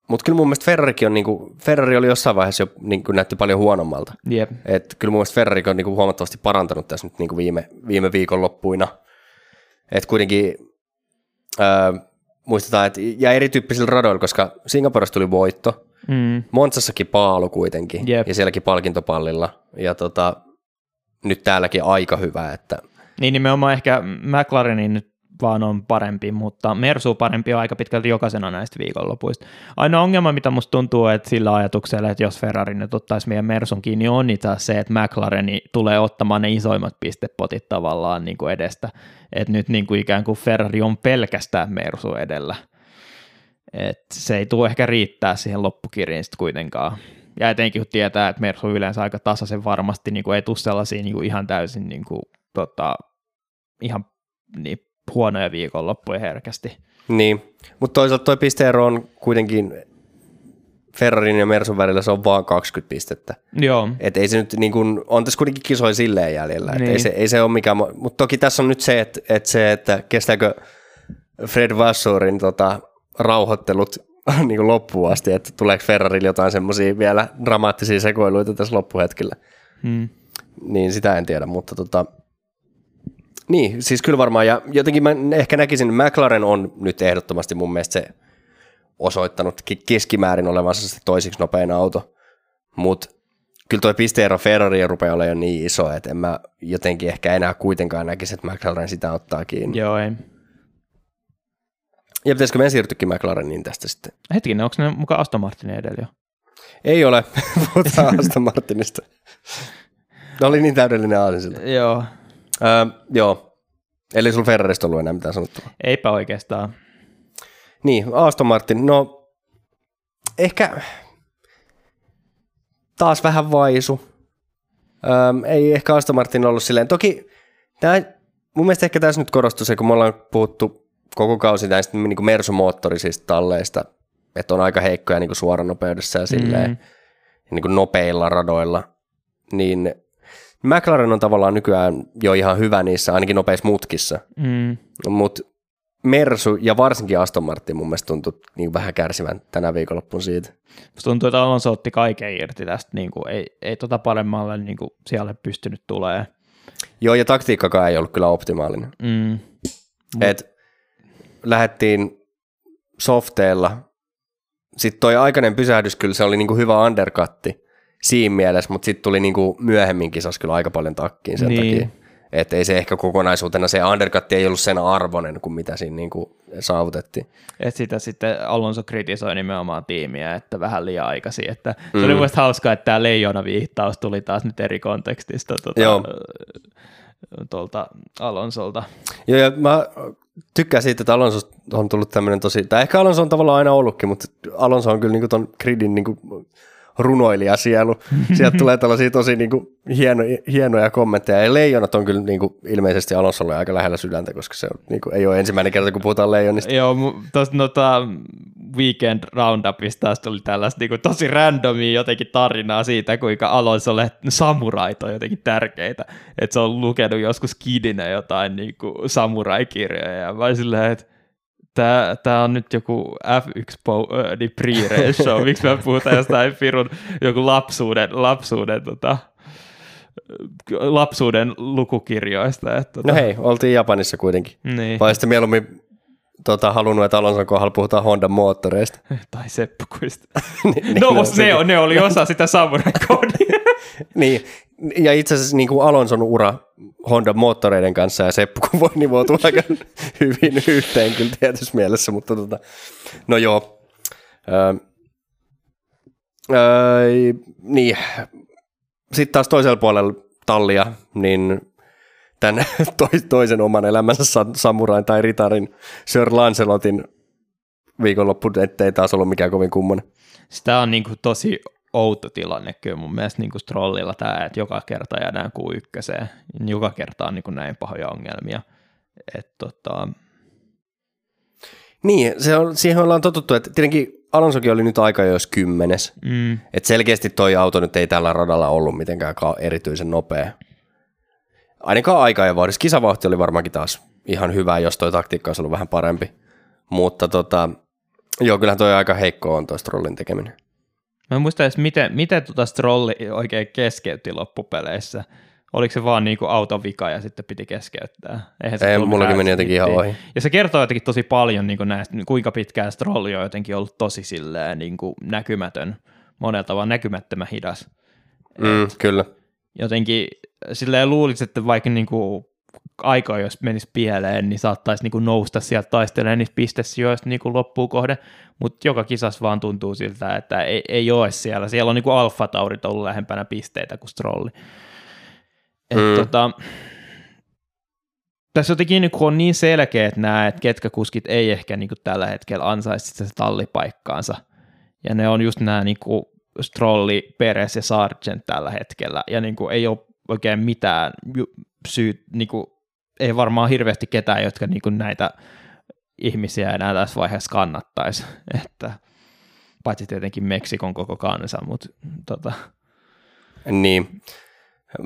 mutta kyllä mun mielestä Ferrarikin on, niinku, Ferrari oli jossain vaiheessa jo niinku, näytti paljon huonommalta. Yep. Et kyllä mun mielestä Ferrari on niinku, huomattavasti parantanut tässä nyt niinku viime, viime viikonloppuina. Et kuitenkin ää, muistetaan, että ja erityyppisillä radoilla, koska Singaporessa tuli voitto, mm. Monsassakin paalu kuitenkin, yep. ja sielläkin palkintopallilla, ja tota, nyt täälläkin aika hyvä, että niin nimenomaan ehkä McLarenin nyt vaan on parempi, mutta Mersu parempi on aika pitkälti jokaisena näistä viikonlopuista. Ainoa ongelma, mitä musta tuntuu, että sillä ajatuksella, että jos Ferrari nyt ottaisi meidän Mersun kiinni, on niitä se, että McLareni tulee ottamaan ne isoimmat pistepotit tavallaan niin kuin edestä. Että nyt niin kuin ikään kuin Ferrari on pelkästään Mersu edellä. Et se ei tule ehkä riittää siihen loppukirjaan sitten kuitenkaan. Ja etenkin kun tietää, että Mersu yleensä aika tasaisen varmasti niin kuin ei tule sellaisia niin kuin ihan täysin niin kuin, tota, ihan niin huonoja viikonloppuja herkästi. Niin, mutta toisaalta tuo pisteero on kuitenkin Ferrarin ja Mersun välillä se on vaan 20 pistettä. Joo. Et ei se nyt niin kuin, on tässä kuitenkin kisoja silleen jäljellä, niin. ei, se, ei se ole mikään, mutta toki tässä on nyt se, että, että se, että kestääkö Fred Vassurin tota, rauhoittelut niin kuin loppuun asti, että tuleeko Ferrarilla jotain semmoisia vielä dramaattisia sekoiluita tässä loppuhetkellä. Hmm. Niin sitä en tiedä, mutta tota, niin, siis kyllä varmaan. Ja jotenkin mä ehkä näkisin, että McLaren on nyt ehdottomasti mun mielestä se osoittanut keskimäärin olevansa se toisiksi nopein auto. Mutta kyllä tuo pisteero Ferrari rupeaa olemaan jo niin iso, että en mä jotenkin ehkä enää kuitenkaan näkisi, että McLaren sitä ottaa kiinni. Joo, ei. Ja pitäisikö meidän siirtyäkin McLareniin tästä sitten? Hetkinen, onko ne mukaan Aston Martinin edellä jo? Ei ole, puhutaan Aston Martinista. Ne oli niin täydellinen aasinsilta. Joo. Öö, joo. Eli sulla Ferrarista ollut enää mitään sanottavaa? Eipä oikeastaan. Niin, Aston Martin, no ehkä taas vähän vaisu. Öö, ei ehkä Aston Martin ollut silleen. Toki tämä, mun mielestä ehkä tässä nyt korostui se, kun me ollaan puhuttu koko kausi näistä niin Mersu-moottorisista talleista, että on aika heikkoja niin suoranopeudessa ja silleen, mm-hmm. niin kuin nopeilla radoilla, niin McLaren on tavallaan nykyään jo ihan hyvä niissä, ainakin nopeissa mutkissa, Mm. mutta Mersu ja varsinkin Aston Martin mun mielestä tuntui niin vähän kärsivän tänä viikonloppuna siitä. Musta tuntuu, että Alonso otti kaiken irti tästä, niin kuin, ei, ei tota paremmalle niin kuin, siellä pystynyt tulee. Joo, ja taktiikkakaan ei ollut kyllä optimaalinen. Mm. Et lähdettiin softeella. Sitten toi aikainen pysähdys kyllä se oli niinku hyvä undercutti siinä mielessä, mutta sitten tuli niinku myöhemmin kisas kyllä aika paljon takkiin sen Niin. takia. Että ei se ehkä kokonaisuutena, se undercut ei ollut sen arvoinen kuin mitä siinä niinku saavutettiin. Et sitä sitten Alonso kritisoi nimenomaan tiimiä, että vähän liian aikaisin. Että se Mm. oli mun mielestä hauskaa, että tämä leijona-viittaus tuli taas nyt eri kontekstista tuota, Joo. tuolta Alonsolta. Joo, ja mä tykkään siitä, että Alonso on tullut tämmöinen tosi, tai ehkä Alonso on tavallaan aina ollutkin, mutta Alonso on kyllä niinku ton gridin niinku runoilija sielu. Sieltä tulee tällaisia tosi niinku hieno, hienoja kommentteja, ja leijonat on kyllä niinku ilmeisesti Alonsolle aika lähellä sydäntä, koska se on, niinku, ei ole ensimmäinen kerta, kun puhutaan leijonista. Joo, tuosta noita Weekend Roundupista tuli tällaista niin tosi randomia jotenkin tarinaa siitä, kuinka Alonsolle samurait on jotenkin tärkeitä. Että se on lukenut joskus kidinä jotain niin samurai-kirjoja ja mä silleen, että Tää, tää on nyt joku F1 po, äh, niin pre-race show, miksi me puhutaan jostain pirun joku lapsuuden, lapsuuden, tota, lapsuuden lukukirjoista. Että, tota, No hei, oltiin Japanissa kuitenkin. niin. Vai sitten mieluummin tota, halunnut, että Alonson kohdalla puhutaan Honda moottoreista. Tai seppukuista. Niin, No, no, ne, sekin. ne oli osa sitä samurai-koodia. Niin, ja itse asiassa niin kuin Alonson ura Honda moottoreiden kanssa ja Seppu voi nivoutua aika hyvin yhteen kyllä tietyssä mielessä, mutta tota, no joo. Öö, öö, niin, sitten taas toisella puolella tallia, niin tämän toisen oman elämänsä sa- samurain tai ritarin Sir Lancelotin viikonloppu, ettei taas ollut mikään kovin kummonen. Sitä on niinku tosi outo tilanne kyllä mun mielestä niinku Strollilla tämä, että joka kerta jäädään kuin ykköseen. Joka kerta on niinku näin pahoja ongelmia. Et tota, Niin, se on, siihen ollaan totuttu, että tietenkin Alonsokin oli nyt aika jos kymmenes. mm, Et selkeästi toi auto nyt ei tällä radalla ollut mitenkään erityisen nopea. Ainakaan aika ja vuodessa. Kisavauhti oli varmaankin taas ihan hyvä, jos toi taktiikka olisi ollut vähän parempi. Mutta tota, joo, kyllähän toi aika heikko on toi Strollin tekeminen. Mä en muista edes, miten, miten tota Strolli oikein keskeytti loppupeleissä. Oliko se vaan niinku auton vika ja sitten piti keskeyttää? Eihän se Ei, mullakin meni jotenkin ihan ohi. Ja se kertoo jotenkin tosi paljon niin näistä, kuinka pitkään Strolli on jotenkin ollut tosi silleen, niin kuin näkymätön, monella tavalla näkymättömän hidas. Mm, kyllä. Jotenkin silleen luulisi, että vaikka niin kuin aika, jos menisi pieleen, niin saattaisi niin kuin nousta sieltä taistelemaan niistä pistesijoista niin kuin loppuun kohde, mutta joka kisas vaan tuntuu siltä, että ei, ei ole siellä. Siellä on niin kuin alfa-taurit ollut lähempänä pisteitä kuin Strolli. Et Mm. tota, tässä jotenkin niin on niin selkeät nämä, että ketkä kuskit ei ehkä niin kuin tällä hetkellä ansaisi sitä tallipaikkaansa. Ja ne on just nämä niin kuin Strolli, Peres ja Sargent tällä hetkellä. Ja niin kuin ei ole oikein mitään syyt, niin kuin, ei varmaan hirveästi ketään, jotka niin kuin näitä ihmisiä enää tässä vaiheessa kannattaisi. Että, paitsi tietenkin Meksikon koko kansa, mutta tota, Niin.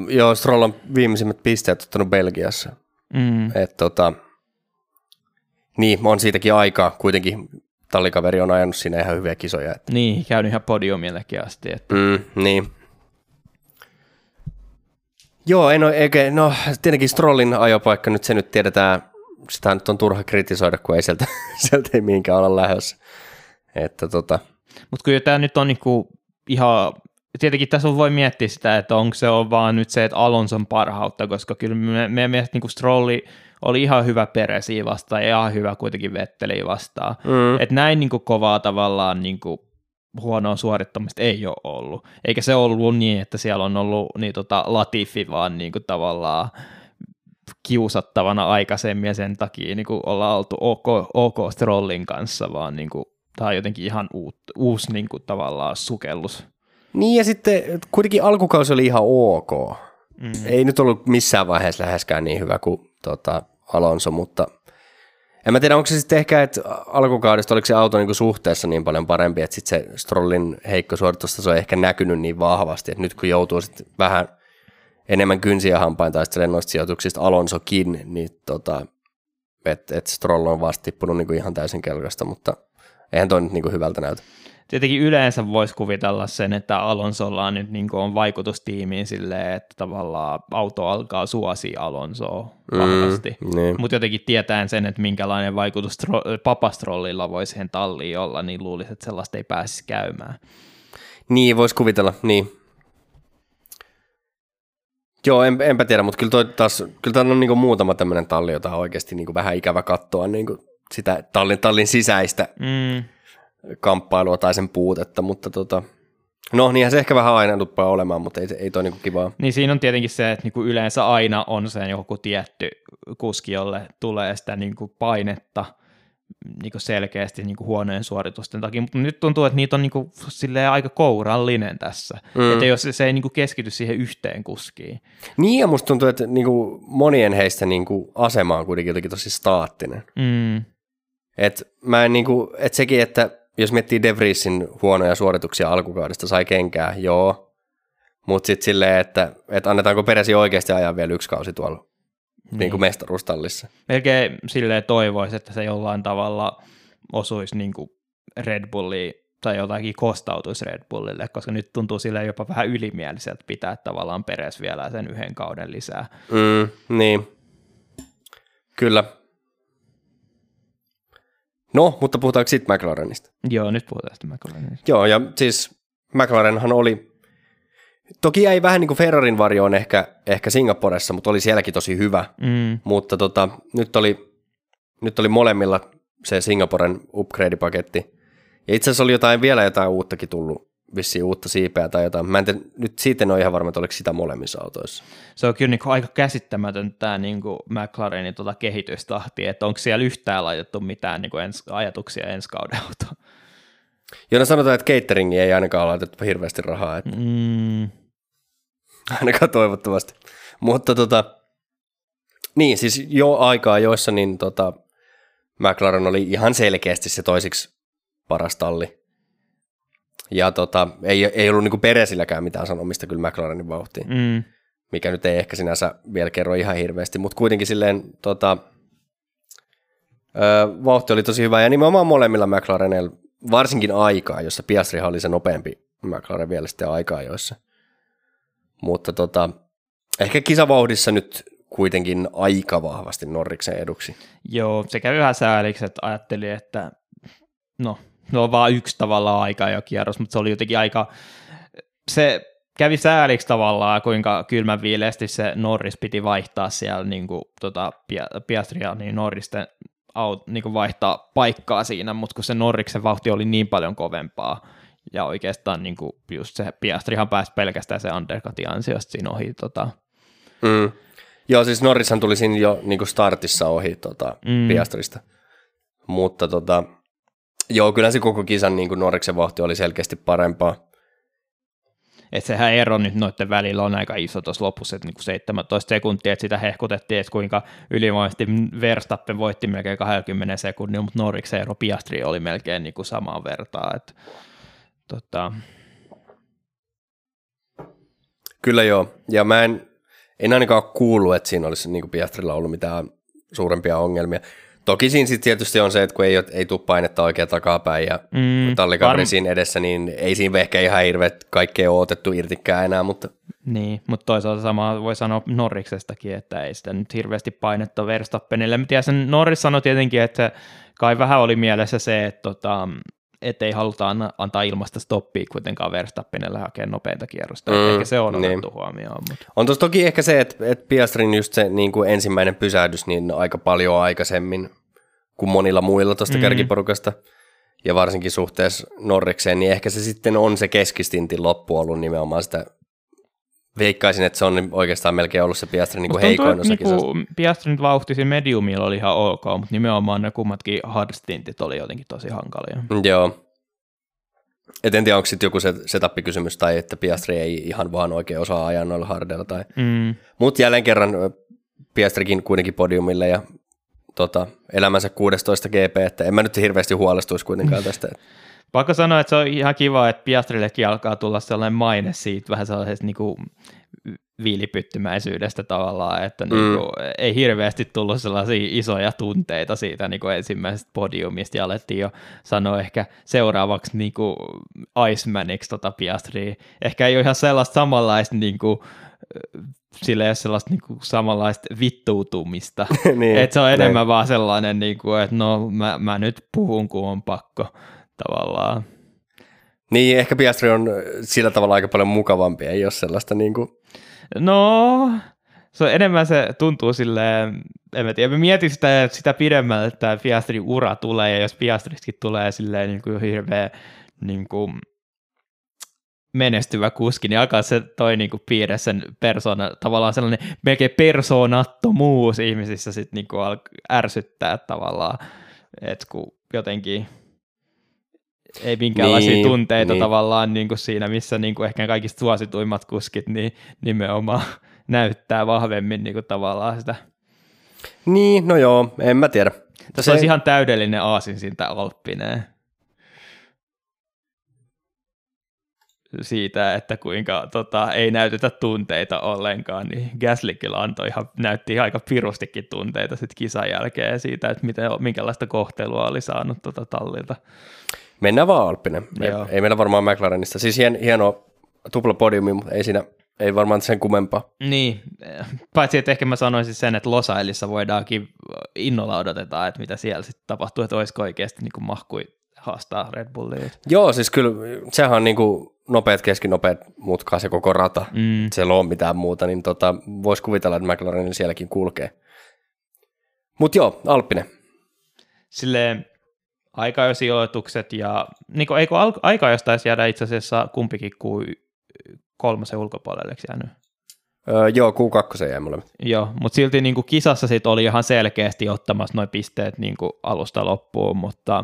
Joo, Stroll on viimeisimmät pisteet ottanut Belgiassa. mm, Et tota, niin, on siitäkin aikaa. Kuitenkin tallikaveri on ajanut siinä ihan hyviä kisoja. Et, niin, käynyt ihan podiumillekin asti. Että, mm, niin. Joo, en ole, eikä, no tietenkin Strollin ajopaikka nyt se nyt tiedetään, sitä nyt on turha kritisoida, kun ei sieltä, sieltä ei mihinkään olla lähdössä. Että tota, Mutta kyllä tämä nyt on niinku ihan, tietenkin tässä voi miettiä sitä, että onko se on vaan nyt se, että Alonson parhautta, koska kyllä me, meidän mielestä niinku Strolli oli ihan hyvä peresiä vastaan ja ihan hyvä kuitenkin Vetteliä vastaan. mm, Et näin niinku kovaa tavallaan niinku huonoa suorittamista ei ole ollut. Eikä se ollut niin, että siellä on ollut niin tota Latifi vaan niinku tavallaan kiusattavana aikaisemmin ja sen takia niinku ollaan oltu OK, OK Strollin kanssa, vaan niinku, tämä on jotenkin ihan uut, uusi niinku tavallaan sukellus. niin ja sitten kuitenkin alkukausi oli ihan ok. Mm. Ei nyt ollut missään vaiheessa läheskään niin hyvä kuin tota, Alonso, mutta en mä tiedä, onko se sitten ehkä, että alkukaudesta oliko se auto niinku suhteessa niin paljon parempi, että sitten se Strollin heikko suoritustaso on ehkä näkynyt niin vahvasti, että nyt kun joutuu sitten vähän enemmän kynsiä hampain taistelemaan noista sijoituksista Alonsokin, niin tota, että et Stroll on vasta tippunut niinku ihan täysin kelkasta, mutta eihän toi nyt niinku hyvältä näytä. Tietenkin yleensä voisi kuvitella sen, että Alonsolla on nyt niin on vaikutustiimiin silleen, että tavallaan auto alkaa suosia Alonsoa vahvasti. Mm, niin. Mutta jotenkin tietäen sen, että minkälainen vaikutus papastrollilla voi siihen talliin olla, niin luulisin, että sellaista ei pääsisi käymään. Niin, voisi kuvitella, niin. Joo, en, enpä tiedä, mutta kyllä, toi taas, kyllä tämä on niinku muutama tämmöinen talli, jota on oikeasti niinku vähän ikävä katsoa niinku sitä tallin, tallin sisäistä mm. Kamppailua tai sen puutetta, mutta tota, No niinhän se ehkä vähän aina tuppaa olemaan, mutta ei, ei toi niinku kivaa. Niin siinä on tietenkin se, että niinku yleensä aina on se joku tietty kuski, jolle tulee sitä niinku painetta – niin selkeästi niin huoneen suoritusten takia, mutta nyt tuntuu, että niitä on niin aika kourallinen tässä, mm. että jos se ei niin keskity siihen yhteen kuskiin. Niin ja musta tuntuu, että niin monien heistä niin asema on kuitenkin jotenkin tosi staattinen. Mm. Et mä en, niin kuin, et sekin, että jos miettii De Vriesin huonoja suorituksia alkukaudesta, sai kenkää, joo, mutta sitten silleen, että, että annetaanko Peresi oikeasti ajaa vielä yksi kausi tuolla niin. niin kuin mestaruustallissa. Melkein silleen toivoisi, että se jollain tavalla osuisi niin kuin Red Bulliin tai jotakin kostautuisi Red Bullille, koska nyt tuntuu sille jopa vähän ylimieliseltä pitää tavallaan Peres vielä sen yhden kauden lisää. Mm, niin, kyllä. No, mutta puhutaanko sitten McLarenista? Joo, nyt puhutaan sitten McLarenista. Joo, ja siis McLarenhan oli Toki jäi vähän niin kuin Ferrarin varjoon ehkä, ehkä Singaporessa, mutta oli sielläkin tosi hyvä. Mm. Mutta tota, nyt, oli, nyt oli molemmilla se Singaporen upgrade-paketti. Ja itse asiassa oli jotain, vielä jotain uuttakin tullut, vissiin uutta siipeä tai jotain. Mä en te, nyt siitä en ole ihan varma, että oliko sitä molemmissa autoissa. Se on kyllä niin aika käsittämätön tämä niin McLarenin tuota kehitystahti, että onko siellä yhtään laitettu mitään niin ens, ajatuksia ensi kauden autoon. Jona sanotaan, että cateringi ei ainakaan laitettu hirveästi rahaa. Että... Mm. Ainakaan toivottavasti. Mutta tota, niin, siis jo aikaa joissa niin tota, McLaren oli ihan selkeästi se toisiksi paras talli. Ja tota, ei, ei ollut niinku Peresilläkään mitään sanomista kyllä McLarenin vauhtiin, mm. mikä nyt ei ehkä sinänsä vielä kerro ihan hirveästi, mutta kuitenkin silleen tota, ö, vauhti oli tosi hyvä ja nimenomaan molemmilla McLarenilla varsinkin aikaa, jossa Piastri oli se nopeampi McLaren vielä sitten aikaa joissa. Mutta tota, ehkä kisavauhdissa nyt kuitenkin aika vahvasti Norriksen eduksi. Joo, se kävi vähän sääliksi, että ajattelin, että no, no on vaan yksi tavallaan aika jo kierros, mutta se oli jotenkin aika, se kävi sääliksi tavallaan, kuinka kylmän viileästi se Norris piti vaihtaa siellä niin kuin, tota, Piastria niin Norristen aut, niin kuin vaihtaa paikkaa siinä, mutta kun se Norriksen vauhti oli niin paljon kovempaa, ja oikeastaan niin kuin just se Piastrihan pääsi pelkästään se undercutin ansiosta siinä ohi. Tota. Mm. Joo, siis Norrishan tuli siinä jo niin kuin startissa ohi tota, mm. Piastrista. Mutta tota, joo, kyllä se koko kisan niin kuin Norriksen vauhti oli selkeästi parempaa. Että sehän ero nyt noiden välillä on aika iso tuossa lopussa, että niin 17 sekuntia, että sitä hehkutettiin, että kuinka ylivoimaisesti Verstappen voitti melkein 20 sekunnia, mutta Norriksen ero Piastri oli melkein niin kuin samaa vertaa. Että Tota... Kyllä joo, ja mä en, en ainakaan kuullut, että siinä olisi niin Piastrilla ollut mitään suurempia ongelmia. Toki siinä sitten tietysti on se, että kun ei, ei tule painetta oikein takapäin ja mm, tallikaveri siinä edessä, niin ei siinä ehkä ihan hirveät kaikkea otettu irtikään enää, mutta... Niin, mutta toisaalta sama voi sanoa Norriksestakin, että ei sitä nyt hirveästi painetta Verstappenille. Mä tiedän, sen Norris sanoi tietenkin, että kai vähän oli mielessä se, että tota, ettei haluta antaa ilmasta stoppia kuitenkaan Verstappenille hakea nopeinta kierrosta. Mm, Ehkä se on niin. otettu huomioon. Mutta. On tuossa toki ehkä se, että, että Piastrin just se niin kuin ensimmäinen pysähdys niin aika paljon aikaisemmin kuin monilla muilla tuosta mm. kärkiporukasta. Ja varsinkin suhteessa Norrikseen, niin ehkä se sitten on se keskistintin loppu ollut nimenomaan sitä Veikkaisin, että se on oikeastaan melkein ollut se Piastrin niin heikoin osa niinku, Piastrin vauhti siinä mediumilla oli ihan ok, mutta nimenomaan ne kummatkin hardstintit oli jotenkin tosi hankalia. Mm, joo. Et en tiedä, onko sitten joku se setup-kysymys tai että Piastri ei ihan vaan oikein osaa ajaa noilla hardeilla. Tai... Mm. Mutta jälleen kerran Piastrikin kuitenkin podiumille ja tota, elämänsä 16 GP, että en mä nyt hirveästi huolestuisi kuitenkaan tästä. Pakko sanoa, että se on ihan kiva, että Piastrillekin alkaa tulla sellainen maine siitä vähän sellaisesta niin kuin viilipyttymäisyydestä tavallaan, että mm. niin kuin, ei hirveästi tullut sellaisia isoja tunteita siitä niin kuin ensimmäisestä podiumista ja alettiin jo sanoa ehkä seuraavaksi niin kuin Icemaniksi tota Piastria. Ehkä ei ole ihan sellaista samanlaista niin kuin, sillä ei ole sellaista niin kuin, samanlaista vittuutumista. niin, että se on enemmän ne. vaan sellainen, niin kuin, että no mä, mä nyt puhun, kun on pakko tavallaan. Niin, ehkä Piastri on sillä tavalla aika paljon mukavampi, ei ole sellaista niin kuin... No, se on enemmän se tuntuu silleen, en mä tiedä, mä mietin sitä, sitä pidemmälle, että Piastrin ura tulee, ja jos Piastristakin tulee silleen niin kuin hirveä niin kuin menestyvä kuski, niin alkaa se toi niin kuin piirre sen persona, tavallaan sellainen melkein persoonattomuus ihmisissä sitten niin kuin ärsyttää tavallaan, että kun jotenkin ei minkäänlaisia niin, tunteita niin. tavallaan niin kuin siinä, missä niin kuin ehkä kaikista suosituimmat kuskit, niin nimenomaan näyttää vahvemmin niin kuin tavallaan sitä. Niin, no joo, en mä tiedä. Tässä se... olisi ihan täydellinen aasinsinta Alppineen. siitä, että kuinka tota, ei näytetä tunteita ollenkaan, niin Gasly kyllä antoi ihan, näytti aika pirustikin tunteita sitten kisan jälkeen siitä, että miten, minkälaista kohtelua oli saanut tota tallilta. Mennään vaan Alppinen. Ei, ei meillä varmaan McLarenista. Siis hien, hieno tuplapodiumi, mutta ei siinä ei varmaan sen kummempaa. Niin, paitsi että ehkä mä sanoisin sen, että Losailissa voidaankin innolla odotetaan, että mitä siellä sitten tapahtuu, että olisiko oikeasti niin kuin mahkui haastaa Red Bullia. Joo, siis kyllä sehän on niin kuin nopeat, keskinopeat mutkaa se koko rata. Mm. Se ei ole mitään muuta, niin tota, voisi kuvitella, että McLaren sielläkin kulkee. Mutta joo, Alppinen. Silleen aikajosijoitukset ja niin kuin, eikö aikajosta taisi jäädä itse asiassa kumpikin kuin kolmosen ulkopuolelle jäänyt? Öö, joo, Q2 jäi mulle. Joo, mutta silti niin kuin kisassa sit oli ihan selkeästi ottamassa noin pisteet niin kuin alusta loppuun, mutta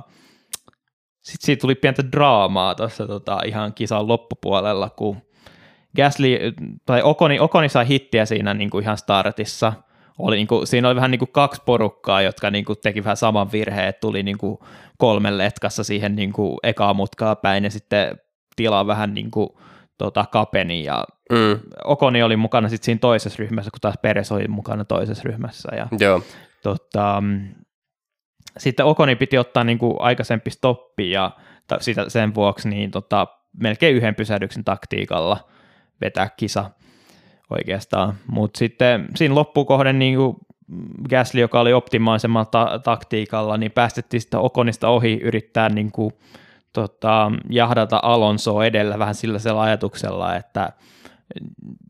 sitten siitä tuli pientä draamaa tuossa tota, ihan kisan loppupuolella, kun Gasly, tai Okoni, Okoni sai hittiä siinä niin kuin ihan startissa – oli niin kuin, siinä oli vähän niin kuin kaksi porukkaa, jotka niin kuin teki vähän saman virheen, että tuli niin kuin kolmen letkassa siihen niin kuin ekaa mutkaa päin ja sitten tilaa vähän niin kuin, tota, kapeni ja mm. Okoni oli mukana sitten siinä toisessa ryhmässä, kun taas Peres oli mukana toisessa ryhmässä. Ja, Joo. Tota, sitten Okoni piti ottaa niin kuin aikaisempi stoppi ja sitä, sen vuoksi niin tota, melkein yhden pysähdyksen taktiikalla vetää kisa oikeastaan. Mutta sitten siinä loppukohden niin kuin Gasly, joka oli optimaisemmalla ta- taktiikalla, niin päästettiin sitä Okonista ohi yrittää niin kuin, tota, jahdata Alonsoa edellä vähän sillä ajatuksella, että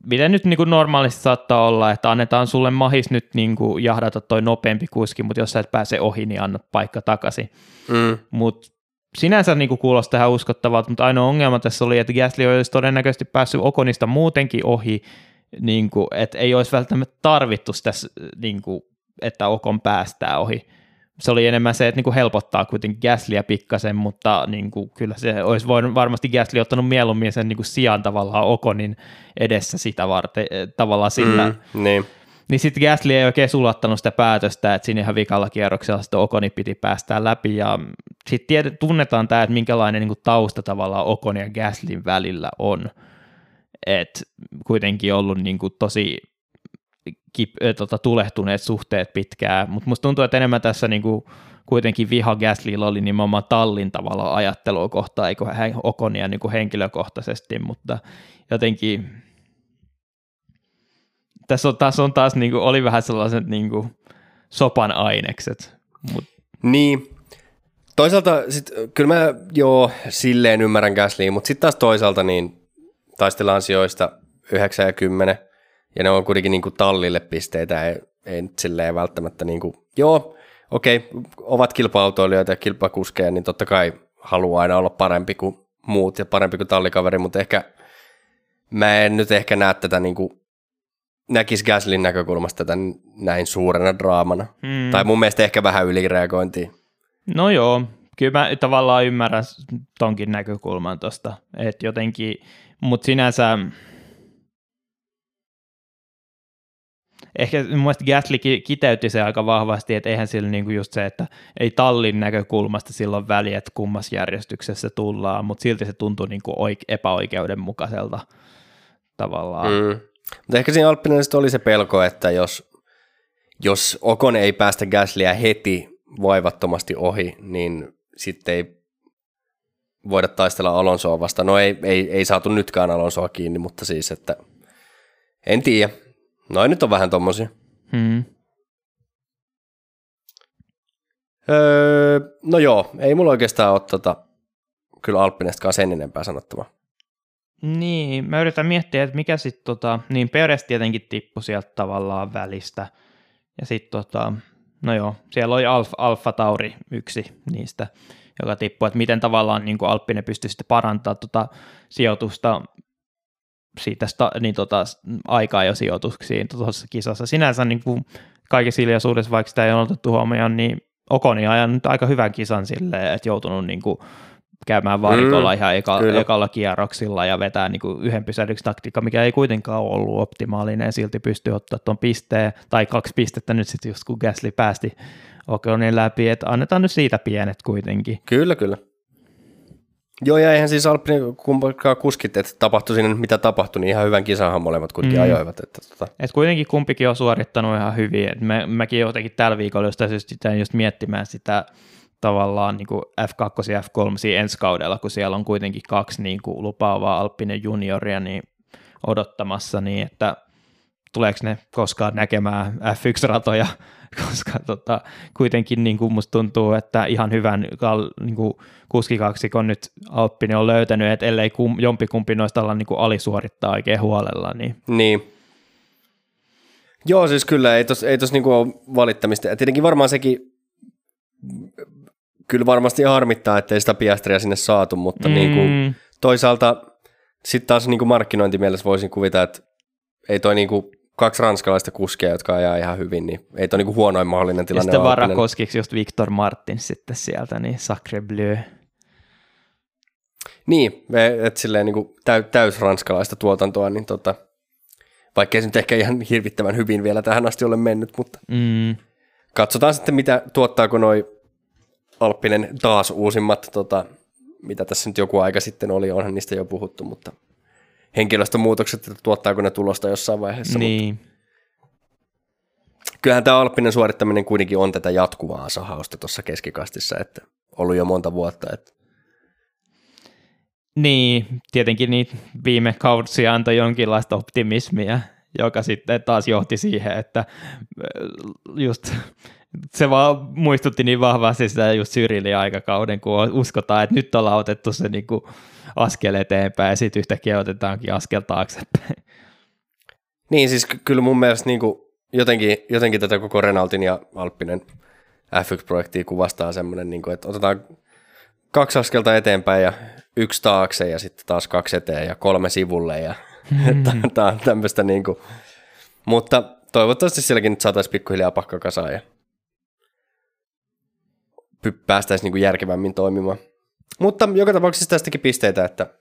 miten nyt niin kuin normaalisti saattaa olla, että annetaan sulle mahis nyt niin kuin jahdata toi nopeampi kuski, mutta jos sä et pääse ohi, niin annat paikka takaisin. Mm. Mutta sinänsä niin kuin kuulostaa tähän uskottavalta, mutta ainoa ongelma tässä oli, että Gasly olisi todennäköisesti päässyt Okonista muutenkin ohi, niin kuin, että ei olisi välttämättä tarvittu sitä, niin kuin, että Okon päästää ohi. Se oli enemmän se, että niin kuin helpottaa kuitenkin Gaslyä pikkasen, mutta niin kuin, kyllä se olisi voinut varmasti Gasly ottanut mieluummin sen niin kuin sijaan tavallaan Okonin edessä sitä varten, eh, tavallaan sillä. Mm, niin. Niin sitten Gasly ei oikein sulattanut sitä päätöstä, että siinä ihan vikalla kierroksella sitten Okoni piti päästää läpi ja sitten tunnetaan tämä, että minkälainen niin kuin tausta tavallaan Okon ja Gaslyn välillä on että kuitenkin ollut niin kuin tosi kip, tota, tulehtuneet suhteet pitkään, mutta musta tuntuu, että enemmän tässä niin kuin, kuitenkin viha Gaslylla oli nimenomaan tallin tavalla ajattelua kohtaan, eikö hän Okonia niin kuin henkilökohtaisesti, mutta jotenkin tässä on taas, on taas niin kuin, oli vähän sellaiset niin kuin, sopan ainekset. Mut. Niin, toisaalta sit, kyllä mä joo silleen ymmärrän Gaslyin, mutta sitten taas toisaalta niin taistellaan sijoista 9 ja 10, ja ne on kuitenkin niin kuin tallille pisteitä, ei, ei nyt silleen välttämättä niin kuin, joo, okei, okay, ovat kilpa-autoilijoita ja kilpakuskeja, niin totta kai haluaa aina olla parempi kuin muut ja parempi kuin tallikaveri, mutta ehkä mä en nyt ehkä näe tätä niin kuin, näkisi Gaslin näkökulmasta tätä näin suurena draamana. Hmm. Tai mun mielestä ehkä vähän ylireagointia. No joo, kyllä mä tavallaan ymmärrän tonkin näkökulman tuosta, että jotenkin mutta sinänsä ehkä mun mielestä Gasly kiteytti se aika vahvasti, että eihän sillä niinku just se, että ei tallin näkökulmasta silloin väliä, että kummassa järjestyksessä tullaan, mutta silti se tuntuu niinku oik- epäoikeudenmukaiselta tavallaan. Mm. Mutta ehkä siinä Alppinen oli se pelko, että jos, jos Okon ei päästä Gaslyä heti vaivattomasti ohi, niin sitten ei voida taistella Alonsoa vastaan. No ei, ei, ei saatu nytkään Alonsoa kiinni, mutta siis, että en tiedä. Noin nyt on vähän tommosia. Hmm. Öö, no joo, ei mulla oikeastaan ole tota, kyllä Alppinestakaan sen enempää sanottavaa. Niin, mä yritän miettiä, että mikä sitten, tota, niin Peres tietenkin tippui sieltä tavallaan välistä. Ja sitten, tota, no joo, siellä oli Alfa, Alfa Tauri yksi niistä, joka tippui, että miten tavallaan niin kuin Alppinen pystyi sitten parantaa tota sijoitusta siitä sta, niin tota, aikaa jo sijoituksiin tuossa kisassa. Sinänsä niin kuin kaikessa hiljaisuudessa, vaikka sitä ei ole otettu huomioon, niin Okoni on ajanut aika hyvän kisan silleen, että joutunut niin kuin käymään varikolla mm, ihan eka, ekalla kierroksilla ja vetää niin kuin yhden pysähdyksen taktiikka, mikä ei kuitenkaan ollut optimaalinen, silti pystyy ottaa tuon pisteen, tai kaksi pistettä nyt sitten just kun Gasly päästi Okonin läpi, että annetaan nyt siitä pienet kuitenkin. Kyllä, kyllä. Joo, ja eihän siis Alppinen kumpikaan kuskit, että tapahtui siinä mitä tapahtui, niin ihan hyvän kisahan molemmat kuitenkin mm. ajoivat. Että, tota. Et kuitenkin kumpikin on suorittanut ihan hyvin. Et me, mäkin jotenkin tällä viikolla just, just miettimään sitä tavallaan niin kuin F2 ja F3 ensi kaudella, kun siellä on kuitenkin kaksi niin kuin lupaavaa Alppinen junioria niin odottamassa, niin että tuleeko ne koskaan näkemään F1-ratoja, koska tota, kuitenkin niin kuin musta tuntuu, että ihan hyvän niin kuin kuskikaksikon nyt Alppinen on löytänyt, että ellei kum, jompikumpi noista olla niin kuin alisuorittaa oikein huolella. Niin. niin. Joo, siis kyllä ei tos, ei tos niinku ole valittamista. Ja tietenkin varmaan sekin kyllä varmasti harmittaa, ettei sitä piastria sinne saatu, mutta mm. niin kuin, toisaalta sitten taas niin kuin markkinointimielessä voisin kuvita, että ei toi niin kuin kaksi ranskalaista kuskia, jotka ajaa ihan hyvin, niin ei toi niin kuin huonoin mahdollinen tilanne. Ja sitten varakoskiksi just Victor Martin sitten sieltä, niin Sacre Bleu. Niin, että silleen niin kuin täy, täys ranskalaista tuotantoa, niin tota, vaikka ei se nyt ehkä ihan hirvittävän hyvin vielä tähän asti ole mennyt, mutta mm. katsotaan sitten, mitä tuottaako noi Alppinen taas uusimmat, tota, mitä tässä nyt joku aika sitten oli, onhan niistä jo puhuttu, mutta henkilöstömuutokset, että tuottaako ne tulosta jossain vaiheessa. Niin. Mutta kyllähän tämä Alppinen suorittaminen kuitenkin on tätä jatkuvaa sahausta tuossa keskikastissa, että ollut jo monta vuotta. Että niin, tietenkin niin viime kautsia antoi jonkinlaista optimismia, joka sitten taas johti siihen, että just se vaan muistutti niin vahvasti sitä just Syrilin aikakauden, kun uskotaan, että nyt ollaan otettu se niin kuin askel eteenpäin ja sitten yhtäkkiä otetaankin askel taaksepäin. Niin, siis ky- kyllä mun mielestä niin kuin jotenkin, jotenkin tätä koko Renaultin ja Alppinen F1-projektia kuvastaa semmoinen, niin kuin, että otetaan kaksi askelta eteenpäin ja yksi taakse ja sitten taas kaksi eteen ja kolme sivulle ja hmm. tämä on tämmöistä niin kuin, mutta toivottavasti sielläkin nyt saataisiin pikkuhiljaa pakka kasaan ja päästäisiin niin kuin järkevämmin toimimaan. Mutta joka tapauksessa tästäkin pisteitä, että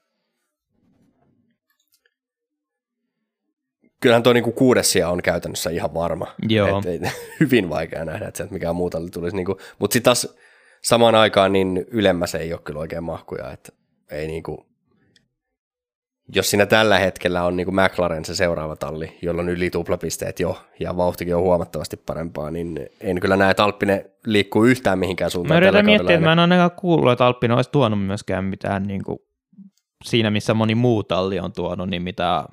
kyllähän tuo niinku kuudes sija on käytännössä ihan varma. Joo. Et, ei, hyvin vaikea nähdä, että sieltä mikään muuta tulisi. Niinku, mutta sitten taas samaan aikaan niin ylemmäs ei ole kyllä oikein mahkuja, että ei niinku, jos siinä tällä hetkellä on niin kuin McLaren se seuraava talli, jolla on yli tuplapisteet jo ja vauhtikin on huomattavasti parempaa, niin en kyllä näe, että Alppinen liikkuu yhtään mihinkään suuntaan. Mä yritän miettiä, että mä en ainakaan kuullut, että Alppinen olisi tuonut myöskään mitään niin kuin siinä, missä moni muu talli on tuonut, niin mitä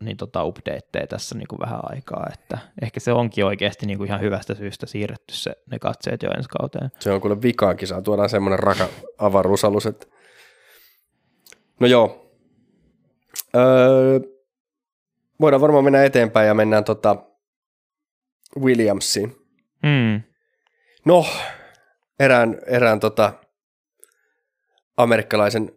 niin tota updateja tässä niin kuin vähän aikaa, että ehkä se onkin oikeasti niin kuin ihan hyvästä syystä siirretty se, ne katseet jo ensi kauteen. Se on kuule vikaankin, saa tuodaan semmoinen raka avaruusalus, että no joo, Öö, voidaan varmaan mennä eteenpäin ja mennään tota Williamsiin. Mm. No, erään, erään tota amerikkalaisen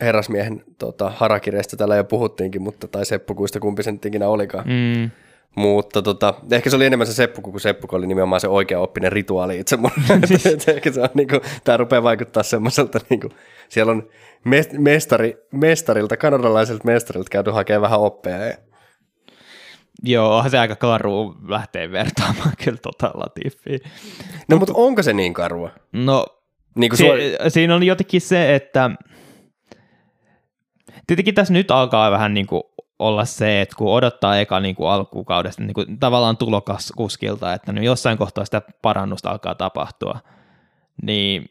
herrasmiehen tota, harakireista täällä jo puhuttiinkin, mutta tai seppukuista kumpi sen ikinä olikaan. Mm. Mutta tota, ehkä se oli enemmän se seppuku, kun seppuku oli nimenomaan se oikea oppinen rituaali itse ehkä se on, niin kuin, tämä rupeaa vaikuttaa semmoiselta, niin kuin, siellä on mestari, mestarilta, kanadalaiselta mestarilta käyty hakemaan vähän oppia. Ja... Joo, onhan se aika karu lähtee vertaamaan kyllä tota Latifiin. No, mutta onko se niin karua? No, niin si- suor... siinä on jotenkin se, että tietenkin tässä nyt alkaa vähän niin kuin olla se, että kun odottaa eka niin kuin alkukaudesta niin kuin tavallaan tulokuskilta, että niin jossain kohtaa sitä parannusta alkaa tapahtua, niin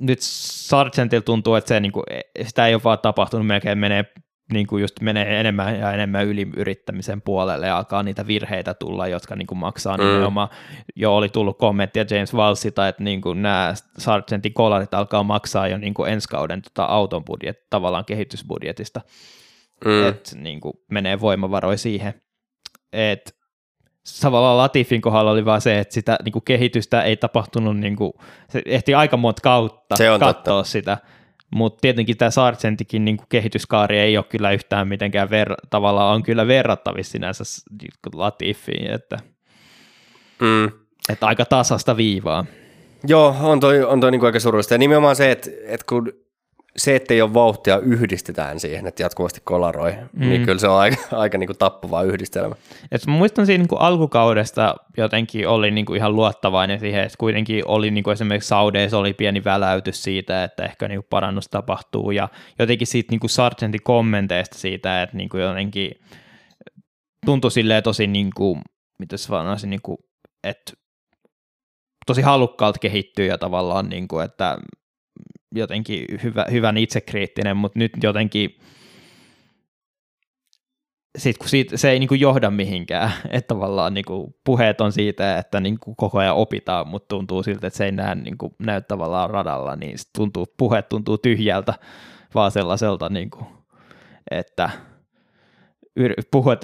nyt Sargentilla tuntuu, että se, niin kuin, sitä ei ole vaan tapahtunut, melkein menee niin kuin just menee enemmän ja enemmän yliyrittämisen puolelle ja alkaa niitä virheitä tulla, jotka niin kuin maksaa mm. nimenomaan. Jo oli tullut kommenttia James Valsilta, että niin kuin nämä Sargentin kolarit alkaa maksaa jo niin kuin ensi kauden tota auton budjet, tavallaan kehitysbudjetista. Mm. Että niin kuin menee voimavaroja siihen. Että tavallaan Latifin kohdalla oli vaan se, että sitä niin kuin kehitystä ei tapahtunut, niin kuin, se ehti aika monta kautta se on katsoa totta. sitä mutta tietenkin tämä Sargentikin niin kehityskaari ei ole kyllä yhtään mitenkään ver- tavallaan on kyllä verrattavissa sinänsä Latifiin, että, mm. että aika tasasta viivaa. Joo, on toi, on toi niin aika surullista. Ja nimenomaan se, että, että kun se, että ei ole vauhtia, yhdistetään siihen, että jatkuvasti kolaroi, niin mm. niin kyllä se on aika, aika niin kuin tappava yhdistelmä. Et mä muistan siinä niin kuin alkukaudesta jotenkin oli niin kuin ihan luottavainen siihen, että kuitenkin oli niin kuin esimerkiksi Saudeissa oli pieni väläytys siitä, että ehkä niin kuin parannus tapahtuu, ja jotenkin siitä niin kuin Sargentin kommenteista siitä, että niin kuin jotenkin tuntui silleen tosi, niin kuin, mitä se sanoisin, niin kuin, että tosi halukkaalta kehittyy ja tavallaan, niin kuin, että jotenkin hyvä, hyvän itsekriittinen, mutta nyt jotenkin sit, kun siitä, se ei niin kuin johda mihinkään, että tavallaan niin kuin puheet on siitä, että niin kuin koko ajan opitaan, mutta tuntuu siltä, että se ei näe, niin kuin, näy tavallaan radalla, niin tuntuu, puheet tuntuu tyhjältä, vaan sellaiselta, niin kuin, että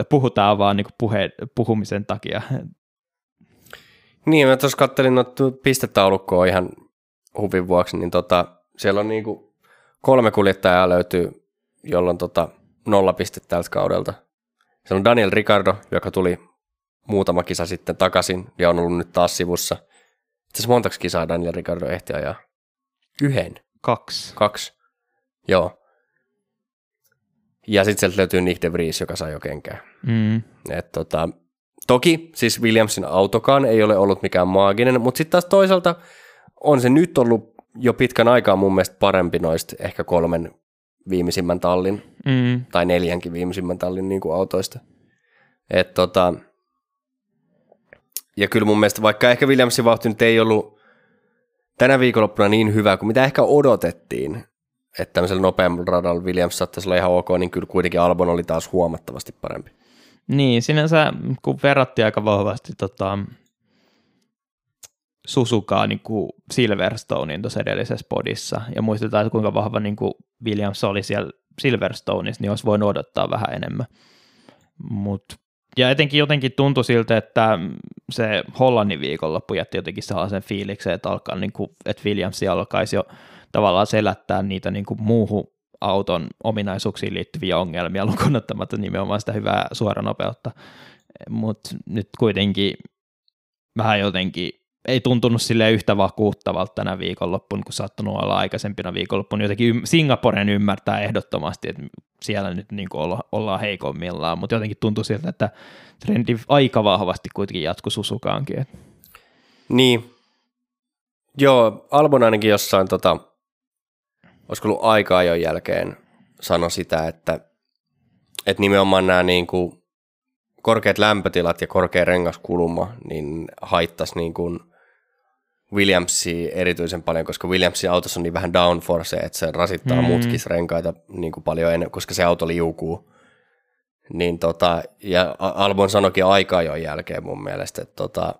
puhutaan vaan niin puhe, puhumisen takia. Niin, mä tuossa kattelin noita pistetaulukkoa ihan huvin vuoksi, niin tota, siellä on niin kuin kolme kuljettajaa löytyy, jolla on tota nolla pistettä tältä kaudelta. Siellä on Daniel Ricardo, joka tuli muutama kisa sitten takaisin ja on ollut nyt taas sivussa. Itse montaksi kisaa Daniel Ricardo ehti ajaa? Yhden. Kaksi. Kaksi. Joo. Ja sitten sieltä löytyy Nick de Vries, joka sai jo kenkää. Mm. Et tota, toki siis Williamsin autokaan ei ole ollut mikään maaginen, mutta sitten taas toisaalta on se nyt ollut jo pitkän aikaa mun mielestä parempi noista ehkä kolmen viimeisimmän tallin, mm. tai neljänkin viimeisimmän tallin niin kuin autoista. Et tota, ja kyllä mun mielestä, vaikka ehkä Williamsin vauhti nyt ei ollut tänä viikonloppuna niin hyvä kuin mitä ehkä odotettiin, että tämmöisellä nopeammalla radalla Williams saattaisi olla ihan ok, niin kyllä kuitenkin Albon oli taas huomattavasti parempi. Niin, sinänsä kun verrattiin aika vahvasti tota, Susukaa niin kuin Silverstonein tuossa edellisessä podissa, ja muistetaan, että kuinka vahva niin kuin Williams oli siellä Silverstoneissa, niin olisi voinut odottaa vähän enemmän. Mut, ja etenkin jotenkin tuntui siltä, että se Hollannin viikonloppu jätti jotenkin sellaisen fiiliksen, että, alkaa, niin kuin, että Williams alkaisi jo tavallaan selättää niitä niin kuin muuhun auton ominaisuuksiin liittyviä ongelmia, lukunottamatta nimenomaan sitä hyvää suoranopeutta. Mutta nyt kuitenkin vähän jotenkin ei tuntunut sille yhtä vakuuttavalta tänä viikonloppuun, kun saattanut olla aikaisempina viikonloppuun. Jotenkin Singaporen ymmärtää ehdottomasti, että siellä nyt niin olla, ollaan heikommillaan, mutta jotenkin tuntui siltä, että trendi aika vahvasti kuitenkin jatkui Susukaankin. Niin. Joo, Albon ainakin jossain, tota, olisiko ollut aika jo jälkeen, sano sitä, että, että nimenomaan nämä niin kuin korkeat lämpötilat ja korkea rengaskulma niin haittaisi niin kuin Williamsia erityisen paljon, koska Williamsin autossa on niin vähän downforce, että se rasittaa mm. mutkisrenkaita niin kuin paljon enemmän, koska se auto liukuu. Niin tota, ja Albon sanoikin aika jo jälkeen mun mielestä, että tota,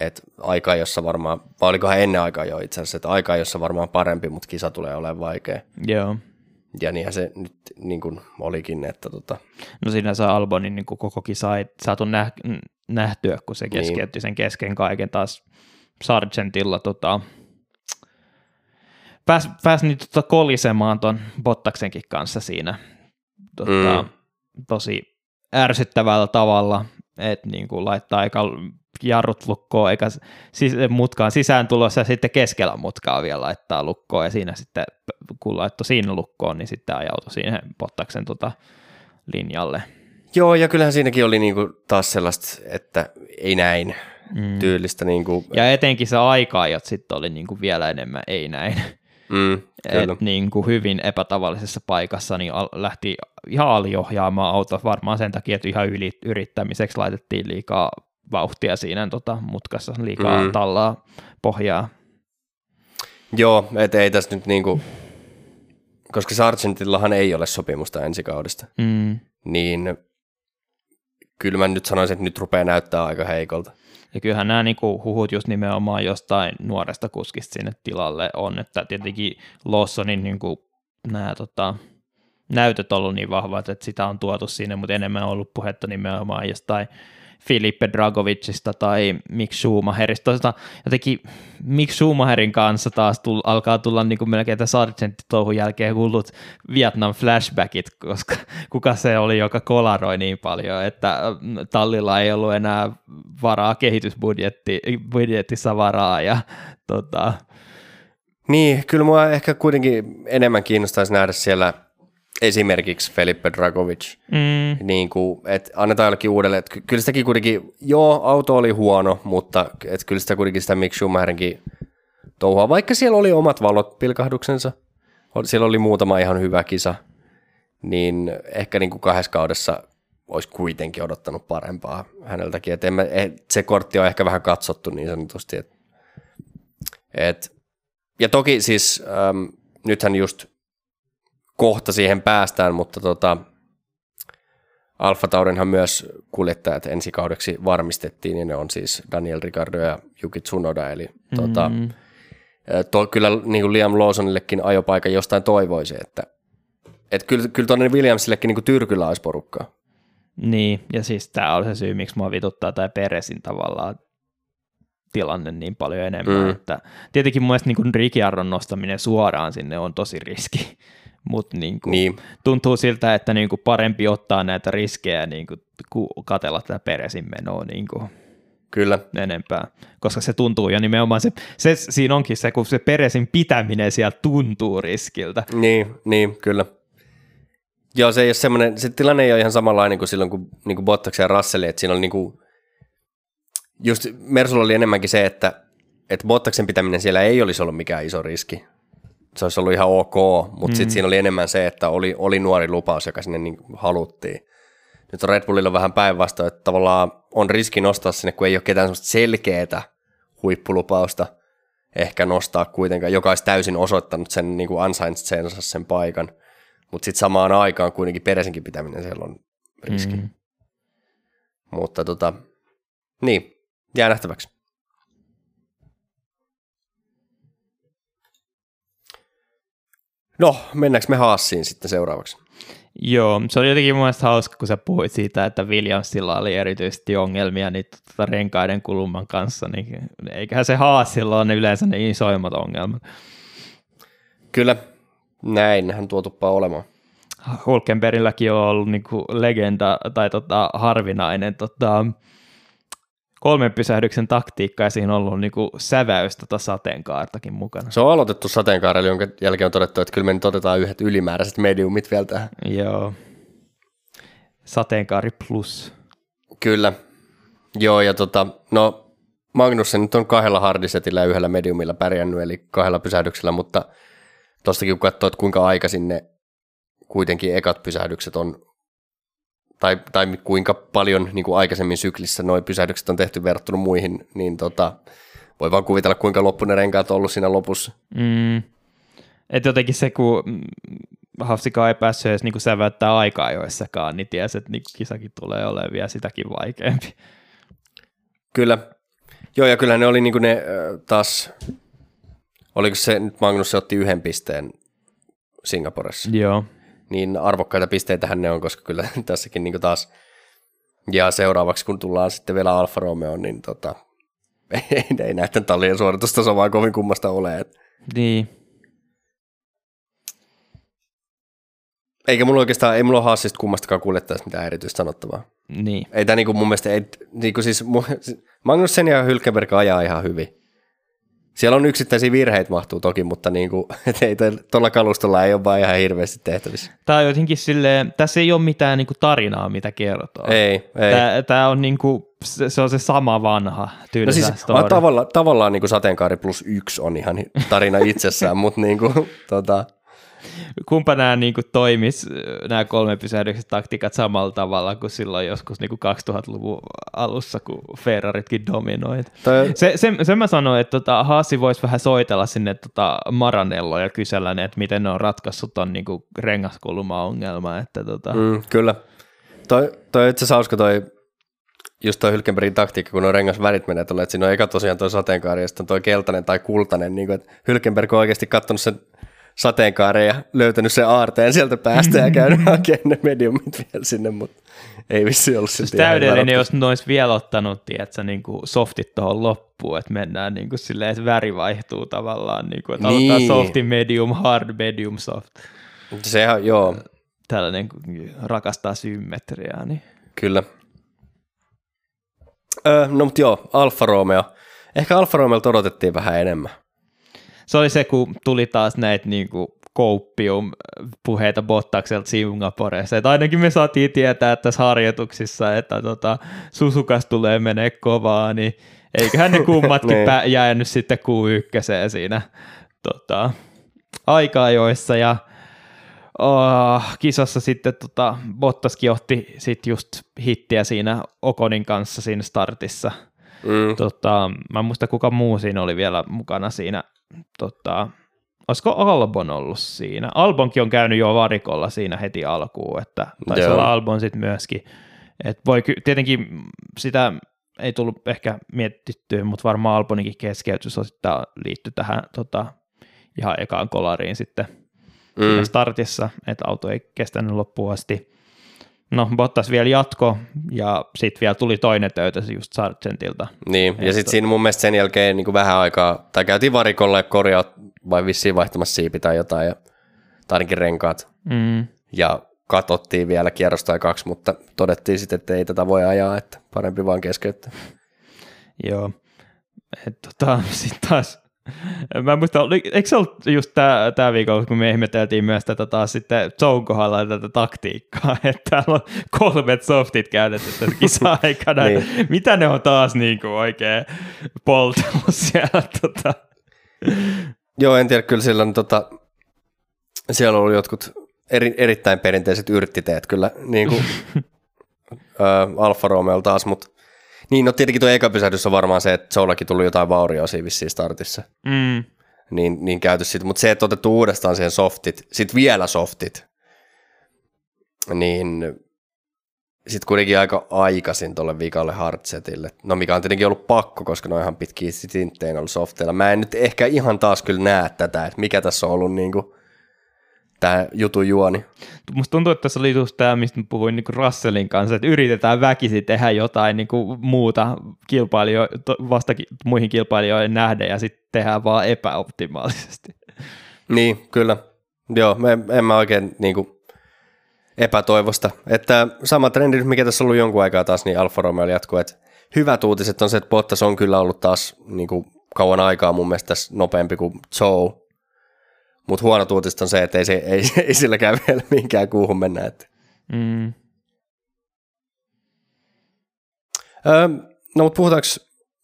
että aika, jossa varmaan, vai olikohan ennen aikaa jo itse asiassa, että aika, jossa varmaan parempi, mutta kisa tulee olemaan vaikea. Joo. Ja niinhän se nyt niin kuin olikin, että tota... No siinä saa Albonin niin kuin koko kisa ei saatu nähtyä, kun se niin. keskeytti niin. sen kesken kaiken taas Sargentilla tota, pääsi pääs nyt tota kolisemaan tuon Bottaksenkin kanssa siinä tota, mm. tosi ärsyttävällä tavalla, että niin kuin laittaa aika jarrut lukkoon, eikä sis, mutkaan sisään tulossa ja sitten keskellä mutkaa vielä laittaa lukkoon ja siinä sitten kun laittoi siinä lukkoon, niin sitten ajautui siihen Bottaksen tota linjalle. Joo, ja kyllähän siinäkin oli niinku taas sellaista, että ei näin, mm. tyylistä. Niin kuin. Ja etenkin se aika-ajat sitten oli niin kuin vielä enemmän ei näin. Mm, kyllä. Et niin kuin hyvin epätavallisessa paikassa niin lähti ihan aliohjaamaan auto varmaan sen takia, että ihan yli, yrittämiseksi laitettiin liikaa vauhtia siinä tota, mutkassa, liikaa Mm. mm. tallaa pohjaa. Joo, et ei tässä nyt niinku, koska Sargentillahan ei ole sopimusta ensi kaudesta, Mm. niin kyllä mä nyt sanoisin, että nyt rupeaa näyttää aika heikolta. Ja kyllähän nämä niinku huhut just nimenomaan jostain nuoresta kuskista sinne tilalle on, että tietenkin Lawsonin niinku nämä tota, näytöt on ollut niin vahvat, että sitä on tuotu sinne, mutta enemmän on ollut puhetta nimenomaan jostain Filippe Dragovicista tai Mick Schumacherista. Toisaalta jotenkin Mick Schumacherin kanssa taas tull, alkaa tulla niin kuin melkein tämän Sargentti-touhun jälkeen hullut Vietnam flashbackit, koska kuka se oli, joka kolaroi niin paljon, että mm, tallilla ei ollut enää varaa kehitysbudjetissa varaa ja tota, Niin, kyllä mua ehkä kuitenkin enemmän kiinnostaisi nähdä siellä esimerkiksi Felipe Dragovic, mm, niin kuin, että annetaan jollekin uudelle, että ky- kyllä sitäkin kuitenkin, joo, auto oli huono, mutta että kyllä sitä kuitenkin sitä Mick Schumacherinkin touhua, vaikka siellä oli omat valot pilkahduksensa, siellä oli muutama ihan hyvä kisa, niin ehkä niin kuin kahdessa kaudessa olisi kuitenkin odottanut parempaa häneltäkin, että eh, se kortti on ehkä vähän katsottu niin sanotusti, että et, ja toki siis äm, nythän just kohta siihen päästään, mutta tota, Alfa Taurinhan myös kuljettajat ensi kaudeksi varmistettiin, ja ne on siis Daniel Ricardo ja Yuki Tsunoda, eli mm. tota, mm, to, kyllä niin kuin Liam Lawsonillekin ajopaikan jostain toivoisi, että et kyllä, kyllä tuonne Williamsillekin niin kuin Tyrkyllä olisi porukkaa. Niin, ja siis tämä on se syy, miksi mua vituttaa tämä Peresin tavallaan tilanne niin paljon enemmän, Mm. että tietenkin mun mielestä niin Ricciardon nostaminen suoraan sinne on tosi riski, mutta niin kuin Niin, tuntuu siltä, että niin kuin parempi ottaa näitä riskejä niin kuin, kuin katella tätä Peresin menoa niin kuin kyllä. enempää, koska se tuntuu jo nimenomaan, se, se, siinä onkin se, kun se Peresin pitäminen siellä tuntuu riskiltä. Niin, niin, kyllä. Joo, se ei ole semmoinen, se tilanne ei ole ihan samanlainen kuin silloin, kun niin kuin Bottas ja Russell, että siinä oli niin kuin, just Mersulla oli enemmänkin se, että, että Bottaksen pitäminen siellä ei olisi ollut mikään iso riski. Se olisi ollut ihan ok, mutta mm. sitten siinä oli enemmän se, että oli, oli nuori lupaus, joka sinne niin haluttiin. Nyt on Red Bullilla vähän päinvastoin, että tavallaan on riski nostaa sinne, kun ei ole ketään selkeää huippulupausta ehkä nostaa kuitenkaan, joka olisi täysin osoittanut sen niin kuin ansainnsensa sen paikan. Mutta sitten samaan aikaan kuitenkin Peresinkin pitäminen siellä on riski. Mm. Mutta tota, niin, jää nähtäväksi. No, mennäänkö me Haassiin sitten seuraavaksi? Joo, se oli jotenkin mun mielestä hauska, kun sä puhuit siitä, että Williamsilla oli erityisesti ongelmia niin tota renkaiden kulman kanssa, niin eiköhän se Haasilla on ne yleensä ne isoimmat ongelmat. Kyllä, näin tuo tuppaa olemaan. Hulkenbergilläkin on ollut niinku legenda tai tota, harvinainen tota, kolmen pysähdyksen taktiikka ja siinä on ollut niinku säväys tota sateenkaartakin mukana. Se on aloitettu sateenkaarella, jonka jälkeen on todettu, että kyllä me nyt otetaan yhdet ylimääräiset mediumit vielä tähän. Joo. Sateenkaari plus. Kyllä. Joo, ja tota, no Magnussen nyt on kahdella hardisetillä ja yhdellä mediumilla pärjännyt, eli kahdella pysähdyksellä, mutta tostakin kun katsoo, että kuinka aikaisin ne kuitenkin ekat pysähdykset on, tai, tai kuinka paljon niin kuin aikaisemmin syklissä noin pysähdykset on tehty verrattuna muihin, niin tota, voi vaan kuvitella, kuinka loppu ne renkaat on ollut siinä lopussa. Mm. Et jotenkin se, kun mm, Hafsika ei päässyt edes niinku säväyttää aikaa joissakaan, niin tiesi, että niinku kisakin tulee olemaan vielä sitäkin vaikeampi. Kyllä. Joo, ja kyllä ne oli niin ne äh, taas, oliko se nyt Magnus se otti yhden pisteen Singaporessa. Joo. Niin arvokkaita pisteitähän ne on, koska kyllä tässäkin niin taas, ja seuraavaksi kun tullaan sitten vielä Alfa Romeo, niin tota, ei, ei näiden tallien suoritustaso vaan kovin kummasta ole. Et, Niin. eikä mulla oikeastaan, ei mulla ole Haasista kummastakaan kuljettajasta mitään erityistä sanottavaa. Niin. Ei tämä niinku mun mielestä, ei, niinku siis, mu- Magnussen ja Hylkenberg ajaa ihan hyvin. Siellä on yksittäisiä virheitä mahtuu toki, mutta niin kuin, ei tuolla kalustolla ei ole vaan ihan hirveästi tehtävissä. Tämä on jotenkin silleen, tässä ei ole mitään niin kuin tarinaa, mitä kertoo. Ei, ei. Tämä, tämä on niin kuin, se, on se sama vanha no siis. Tavalla, tavallaan niin kuin Sateenkaari plus yksi on ihan tarina itsessään, mutta niin kuin, tota, kumpa nämä niin kuin, toimis, nämä kolme pysähdykset taktiikat samalla tavalla kuin silloin joskus niin kuin 2000-luvun alussa, kun Ferraritkin dominoit. Toi... Se, se, sen mä sanoin, että tota, Haasi voisi vähän soitella sinne tota, Maranello ja kysellä, että miten ne on ratkaissut ton niin kuin, rengaskulma-ongelma. Että, tota... mm, kyllä. Toi, toi itse asiassa hauska toi just toi Hylkenbergin taktiikka, kun on rengas värit menee tuolle, että siinä on eka tosiaan toi sateenkaari ja sitten toi keltainen tai kultainen, niin kuin, että Hylkenberg on oikeasti katsonut sen sateenkaaren ja löytänyt sen aarteen sieltä päästä ja käynyt hakemaan ne mediumit vielä sinne, mutta ei vissi ollut siis täydellinen, jos ne olisi vielä ottanut, tiedätkö, niin kuin softit tuohon loppuun, että mennään niin kuin silleen, että väri vaihtuu tavallaan, niin kuin, että niin. aloittaa softi, medium, hard, medium, soft. Sehän, joo. Tällainen rakastaa symmetriaa. Niin. Kyllä. Öö, no mutta joo, Alfa Romeo. Ehkä Alfa Romeolta odotettiin vähän enemmän se oli se, kun tuli taas näitä niin kuin Copium-puheita Bottakselta Singaporessa. Että ainakin me saatiin tietää tässä harjoituksissa, että tota, Susukas tulee menee kovaa, niin eiköhän ne kummatkin niin. pä- jäänyt sitten Q1 siinä tota, aika-ajoissa. Ja oh, kisassa sitten tota, Bottaskin otti sit just hittiä siinä Okonin kanssa siinä startissa. Mm. Tota, mä en muista kuka muu siinä oli vielä mukana siinä tota, olisiko Albon ollut siinä? Albonkin on käynyt jo varikolla siinä heti alkuun, että taisi Joo. olla Albon sitten myöskin. Et voi tietenkin sitä ei tullut ehkä mietittyä, mutta varmaan Albonikin keskeytys osittain liittyy tähän tota, ihan ekaan kolariin sitten mm. startissa, että auto ei kestänyt loppuun asti. No, Bottas vielä jatko, ja sitten vielä tuli toinen töytä just Sargentilta. Niin, ja sitten siinä mun mielestä sen jälkeen niin kuin vähän aikaa, tai käytiin varikolle korjaa, vai vissiin vaihtamassa siipi tai jotain, ja, tai ainakin renkaat. Mm. Ja katottiin vielä kierros tai kaksi, mutta todettiin sitten, että ei tätä voi ajaa, että parempi vaan keskeyttää. Joo. Tota, sitten taas Mä en muista, eikö se ollut just tämä, tämä viikolla, kun me ihmeteltiin myös tätä taas sitten Joun kohdalla tätä taktiikkaa, että täällä on kolmet softit käytetty tässä kisa-aikana. niin. Mitä ne on taas niin kuin oikein poltellut siellä? Tota. Joo, en tiedä, kyllä siellä on, tota, siellä on ollut jotkut eri, erittäin perinteiset yrttiteet kyllä, niin kuin Alfa Romeo taas, mutta niin, no tietenkin tuo eka pysähdys on varmaan se, että Soulakin tuli jotain vaurioa siinä vissiin startissa. Mm. Niin, niin käyty sitten, mutta se, että otettu uudestaan siihen softit, sitten vielä softit, niin sitten kuitenkin aika aikaisin tuolle vikalle hardsetille. No mikä on tietenkin ollut pakko, koska ne on ihan pitkiä sinttejä ollut softeilla. Mä en nyt ehkä ihan taas kyllä näe tätä, että mikä tässä on ollut niinku tämä jutun juoni. Musta tuntuu, että tässä oli just tämä, mistä puhuin niin Russellin kanssa, että yritetään väkisin tehdä jotain niin kuin muuta kilpailijo, vasta muihin kilpailijoihin nähden ja sitten tehdään vaan epäoptimaalisesti. Niin, kyllä. Joo, me, en mä oikein niin kuin, epätoivosta. Että sama trendi, mikä tässä on ollut jonkun aikaa taas, niin Alfa Romeo jatkuu, että hyvät uutiset on se, että Bottas on kyllä ollut taas niin kuin, kauan aikaa mun mielestä tässä nopeampi kuin Joe, mutta huono uutista on se, että ei, se, ei, ei silläkään vielä minkään kuuhun mennä. Että. Mm. Öö, no mutta puhutaanko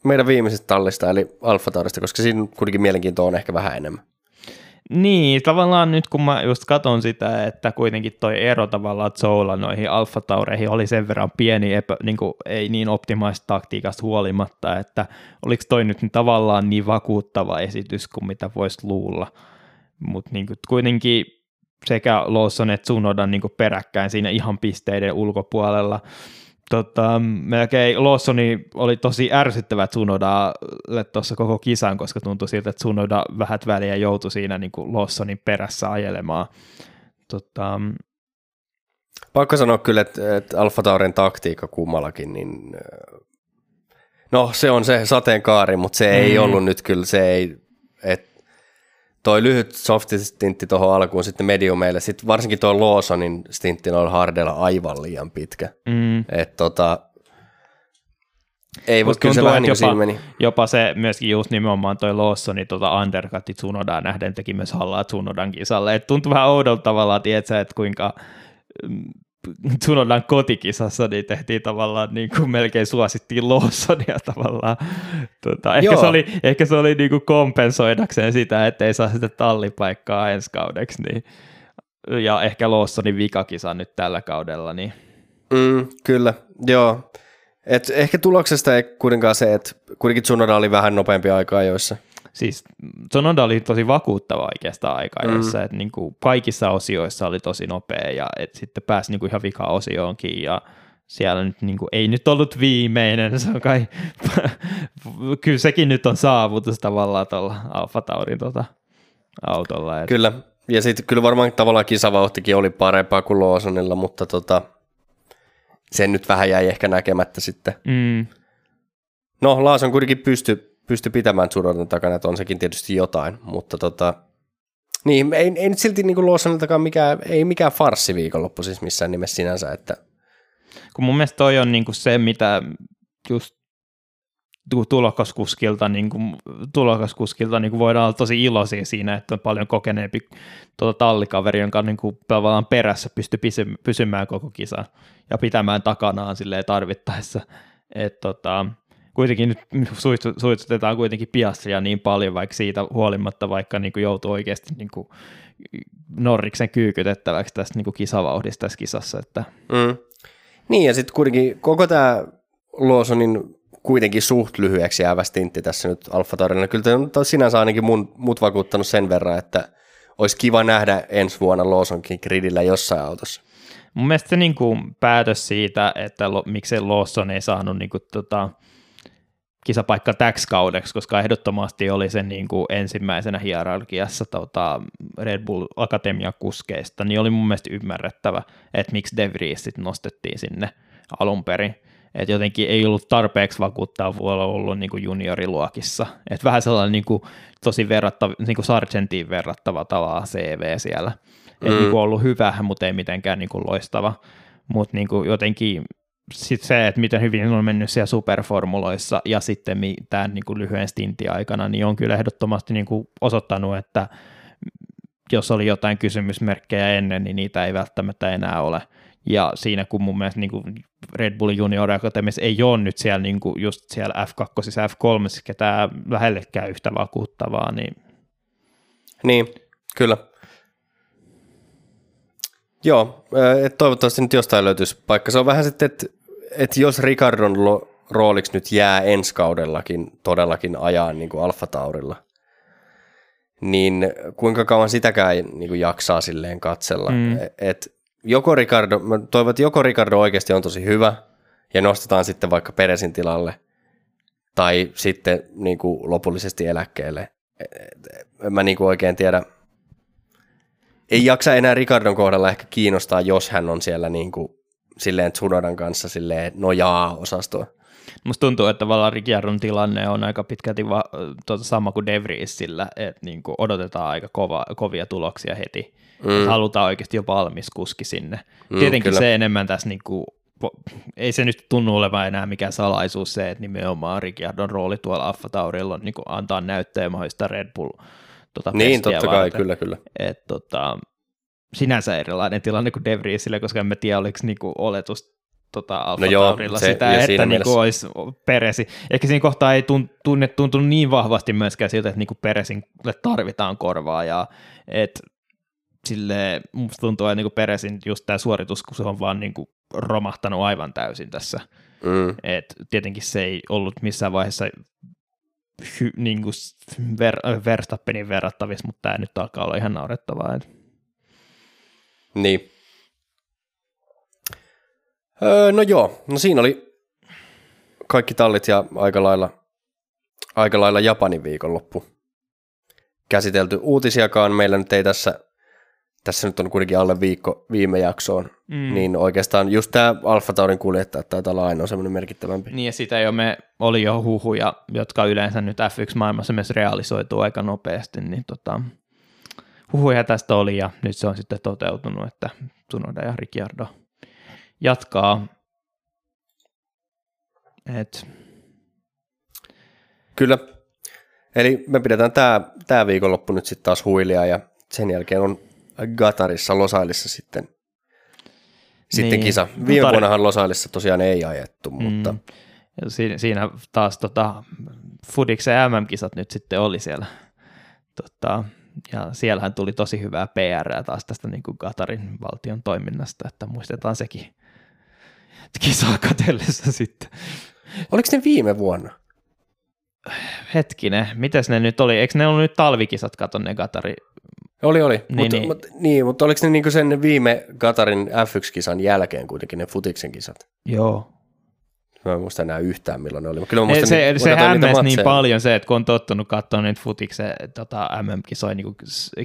meidän viimeisestä tallista, eli Alfa Taurista, koska siinä kuitenkin mielenkiintoa on ehkä vähän enemmän. Niin, tavallaan nyt kun mä just katson sitä, että kuitenkin toi ero tavallaan Zoula noihin Alfa Taureihin oli sen verran pieni, epä, niin kuin, ei niin optimaista taktiikasta huolimatta, että oliko toi nyt tavallaan niin vakuuttava esitys kuin mitä voisi luulla mutta niin kuitenkin sekä Lawson että Tsunodan niin peräkkäin siinä ihan pisteiden ulkopuolella. Tota, melkein Lawsoni oli tosi ärsyttävä Tsunodalle tuossa koko kisan, koska tuntui siltä, että Tsunoda vähät väliä joutui siinä niin kuin Lawsonin perässä ajelemaan. Tota, Pakko sanoa kyllä, että, että Alfa Taurin taktiikka kummallakin, niin no se on se sateenkaari, mutta se ei mm. ollut nyt kyllä, se ei, että toi lyhyt softistintti tuohon alkuun sitten mediumeille, sitten varsinkin tuo Lawsonin stintti noilla hardella aivan liian pitkä. Mm. Et tota, Ei, mutta kyllä se vähän niin jopa- meni. Jopa se myöskin just nimenomaan toi Lawsonin tota undercutti Tsunodaa nähden teki myös hallaa Tsunodan kisalle. Et tuntui vähän oudolta tavallaan, tiedätkö, että kuinka mm, Tsunodan kotikisassa niin tehtiin tavallaan niin kuin melkein suosittiin Lawsonia tavallaan. Tota, ehkä, Joo. se oli, ehkä se oli niin kuin kompensoidakseen sitä, että ei saa sitä tallipaikkaa ensi kaudeksi. Niin. Ja ehkä Lawsonin vikakisa nyt tällä kaudella. Niin. Mm, kyllä, joo. Et ehkä tuloksesta ei kuitenkaan se, että kuitenkin Tsunoda oli vähän nopeampi aikaa joissa. Siis Sonoda oli tosi vakuuttava oikeastaan aika Mm. jossa, että niin kuin kaikissa osioissa oli tosi nopea ja et sitten pääsi niin kuin ihan vika-osioonkin ja siellä nyt niin kuin, ei nyt ollut viimeinen, se on kai, kyllä sekin nyt on saavutus tavallaan tuolla Alfa Taurin tota, autolla. Et, Kyllä, ja sitten kyllä varmaan tavallaan kisavauhtikin oli parempaa kuin Lawsonilla, mutta tota, sen nyt vähän jäi ehkä näkemättä sitten. mm, No, Lawson kuitenkin pysty, pysty pitämään Tsunodan takana, että on sekin tietysti jotain, mutta tota, niin, ei, ei nyt silti niin Lawsoniltakaan mikään, ei mikään farssi viikonloppu siis missään nimessä sinänsä, että kun mun mielestä toi on niin kuin se, mitä just tu- tulokaskuskilta, niin kuin, tulokaskuskilta niin kuin voidaan olla tosi iloisia siinä, että on paljon kokeneempi tuota tallikaveri, jonka niin kuin tavallaan perässä pystyy pysy- pysymään koko kisan ja pitämään takanaan silleen tarvittaessa. Et, tota, kuitenkin nyt suitsu- suitsutetaan kuitenkin Piastria niin paljon, vaikka siitä huolimatta, vaikka niin kuin joutuu oikeasti niin kuin Norriksen kyykytettäväksi tästä niin kuin kisavauhdista tässä kisassa, että Mm. Niin, ja sitten kuitenkin koko tämä Lawsonin kuitenkin suht lyhyeksi jäävä stintti tässä nyt Alfa Taurilla. Kyllä tämä on sinänsä ainakin mun, mut vakuuttanut sen verran, että olisi kiva nähdä ensi vuonna Lawsonkin gridillä jossain autossa. Mun mielestä se niin kuin päätös siitä, että lo, miksei Lawson ei saanut niin kuin, tota, kisapaikka täksi kaudeksi, koska ehdottomasti oli sen niin kuin ensimmäisenä hierarkiassa tota, Red Bull Akatemia kuskeista, niin oli mun mielestä ymmärrettävä, että miksi De Vries sit nostettiin sinne alun perin. Et jotenkin ei ollut tarpeeksi vakuuttaa vuonna ollut niin kuin junioriluokissa. Et vähän sellainen niin kuin, tosi verrattava, niin kuin Sargentiin verrattava tavalla CV siellä. Et Mm. niin kuin ollut hyvä, mutta ei mitenkään niin kuin loistava. Mutta niin kuin jotenkin sit se, että miten hyvin on mennyt siellä superformuloissa ja sitten tämän niin kuin lyhyen stintin aikana, niin on kyllä ehdottomasti niin kuin osoittanut, että jos oli jotain kysymysmerkkejä ennen, niin niitä ei välttämättä enää ole. Ja siinä kun mun mielestä niin kuin Red Bull Junior Academissa ei ole nyt siellä niin kuin just siellä F2, F3, ketään lähellekään yhtä vakuuttavaa, niin Niin, kyllä. Joo, et toivottavasti nyt jostain löytyisi paikka. Se on vähän sitten, että et jos Ricardon lo- rooliksi nyt jää ensi kaudellakin todellakin ajaa niin kuin Alfa Taurilla, niin kuinka kauan sitäkään niin kuin jaksaa silleen katsella. Mm. Mm. Et joko Ricardo, mä toivon, että joko Ricardo oikeasti on tosi hyvä ja nostetaan sitten vaikka Peresin tilalle, tai sitten niin kuin lopullisesti eläkkeelle. En mä niin kuin oikein tiedä. Ei jaksa enää Ricardon kohdalla ehkä kiinnostaa, jos hän on siellä niin kuin, silleen Tsunodan kanssa silleen nojaa osastoa. Musta tuntuu, että tavallaan Ricciardon tilanne on aika pitkälti va- tuota sama kuin De Vriesillä, että niin kuin odotetaan aika kova, kovia tuloksia heti. Mm. Halutaan oikeasti jo valmis kuski sinne. Mm, Tietenkin kyllä. se enemmän tässä, niin kuin, ei se nyt tunnu olevan enää mikään salaisuus se, että nimenomaan Ricciardon rooli tuolla Alfa Taurilla on niin kuin antaa näyttöä mahdollista Red Bull tota, Niin, totta kai, varten. kyllä, kyllä. Et, tota, sinänsä erilainen tilanne kuin De Vriesillä, koska en mä tiedä, oliko niinku oletus tota Alfa No joo, Taurilla se- sitä, että niinku olisi Peresi. Ehkä siinä kohtaa ei tun, tunne, tuntunut niin vahvasti myöskään siltä, että niinku Peresille tarvitaan korvaajaa. Et sille musta tuntuu, että niinku Peresin just tämä suoritus, kun se on vaan niinku romahtanut aivan täysin tässä. Mm. Et tietenkin se ei ollut missään vaiheessa hy, niin kuin ver, Verstappenin verrattavissa, mutta tämä nyt alkaa olla ihan naurettavaa. Et. Niin. Öö, no joo, no siinä oli kaikki tallit ja aika lailla, aika lailla Japanin viikonloppu käsitelty. Uutisiakaan meillä nyt ei tässä, tässä nyt on kuitenkin alle viikko viime jaksoon, mm. niin oikeastaan just tämä Alfa Taurin kuljettaja taitaa olla ainoa semmoinen merkittävämpi. Niin ja sitä jo me oli jo huhuja, jotka yleensä nyt F1-maailmassa myös realisoituu aika nopeasti, niin tota, huhuja tästä oli ja nyt se on sitten toteutunut, että Tsunoda ja Ricciardo jatkaa. Et Kyllä. Eli me pidetään tämä, tämä viikonloppu nyt sitten taas huilia ja sen jälkeen on Gatarissa, Losailissa sitten, sitten Niin. kisa. No Viime tar- vuonnahan Losailissa tosiaan ei ajettu, mutta Mm. Ja siinä, siinä taas tota, Fudiksen MM-kisat nyt sitten oli siellä. Tota, ja siellähän tuli tosi hyvää PR taas tästä niin kuin Qatarin valtion toiminnasta, että muistetaan sekin kisaa katsellessa sitten. oliko ne viime vuonna? Hetkinen, mitäs ne nyt oli? Eikö ne ollut nyt talvikisat, katon ne Qatari? Oli, oli. Niin, mutta, niin. Mutta, niin, mutta oliko ne niinku sen viime Gatarin F1-kisan jälkeen kuitenkin ne Futiksen kisat? Joo. Mä en muista enää yhtään milloin ne oli. mutta Kyllä mä se, niin, se niitä hämmäsi niin paljon se, että kun on tottunut katsoa niitä futiksen tota, MM-kisoja niin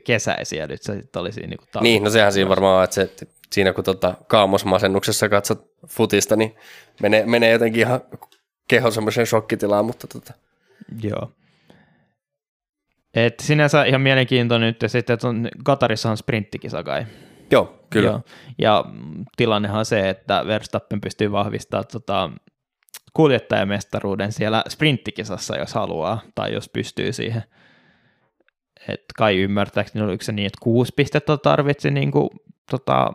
kesäisiä, nyt se sitten oli siinä niin kuin Niin, no sehän siinä varmaan on, että se, siinä kun tota kaamosmasennuksessa katsot futista, niin menee, menee jotenkin ihan keho semmoiseen shokkitilaan, mutta tota, Joo. Et sinänsä ihan mielenkiintoinen nyt, ja sitten että on, Katarissa on sprinttikisa kai. joo, kyllä. Joo. Ja tilannehan on se, että Verstappen pystyy vahvistamaan tota, kuljettajamestaruuden siellä sprinttikisassa, jos haluaa, tai jos pystyy siihen. Et kai ymmärtääkseni oliko se niin, että kuusi pistettä tarvitsi niin kuin, tota,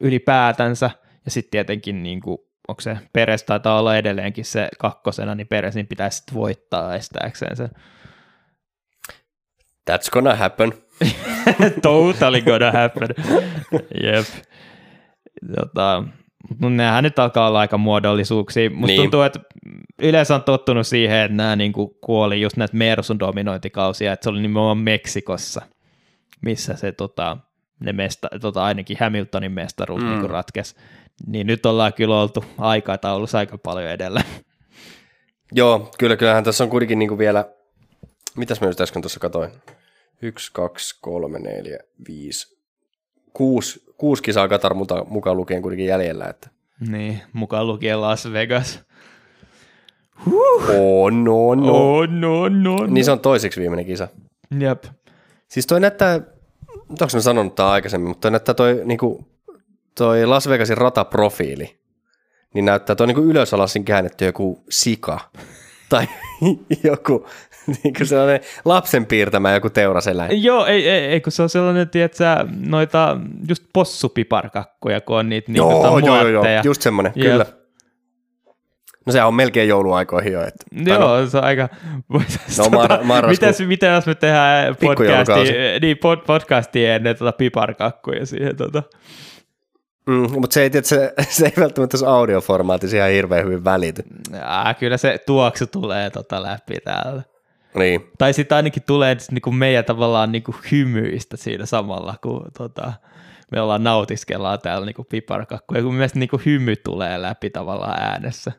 ylipäätänsä, ja sitten tietenkin niin kuin, onko se Peres taitaa olla edelleenkin se kakkosena, niin Peresin pitäisi sitten voittaa estääkseen sen. That's gonna happen. totally gonna happen. Jep. Tota, mutta nehän nyt alkaa olla aika muodollisuuksia. Musta Niin. tuntuu, että yleensä on tottunut siihen, että nämä niinku kuoli just näitä Mersun dominointikausia, että se oli nimenomaan Meksikossa, missä se tota, ne mesta, tota, ainakin Hamiltonin mestaruus Mm. mm. niinku ratkesi. Niin nyt ollaan kyllä oltu aikataulussa aika paljon edellä. Joo, kyllä, kyllähän tässä on kuitenkin niinku vielä, mitäs mä just äsken tuossa katoin? Yksi, kaksi, kolme, neljä, viisi, kuusi, kuusi kisaa Katar muta- mukaan lukien kuitenkin jäljellä, että Niin, mukaan lukien Las Vegas. on, no, no. Oh, no, no, no. Niin se on toiseksi viimeinen kisa. Jep. Siis toi näyttää, onko mä sanonut tämä aikaisemmin, mutta toi näyttää toi, niinku, toi Las Vegasin rataprofiili, niin näyttää toi niinku ylösalasin käännetty joku sika tai joku niinku sellainen lapsen piirtämä joku teuraseläin. Joo, ei, ei, ei, kun se on sellainen, tiedätkö, noita just possupiparkakkuja, kun on niitä niinku joo, tota joo, joo, joo, just semmoinen, Jep. kyllä. No se on melkein jouluaikoihin jo. Että, no, Joo, se on aika... No, mar- marraskuu. mitäs, mitä jos me tehdään podcastia, niin, pod, podcastia ennen tota piparkakkuja siihen. Tota. mm, mutta se ei, tiedä, se, se ei välttämättä tässä audioformaatissa ihan hirveän hyvin välity. Ää, kyllä se tuoksu tulee tota läpi täällä. Niin, Tai sitten ainakin tulee niinku meidän tavallaan niinku hymyistä siinä samalla, kun tota, me ollaan nautiskellaan täällä niinku piparkakkuja, kun mielestäni niinku hymy tulee läpi tavallaan äänessä.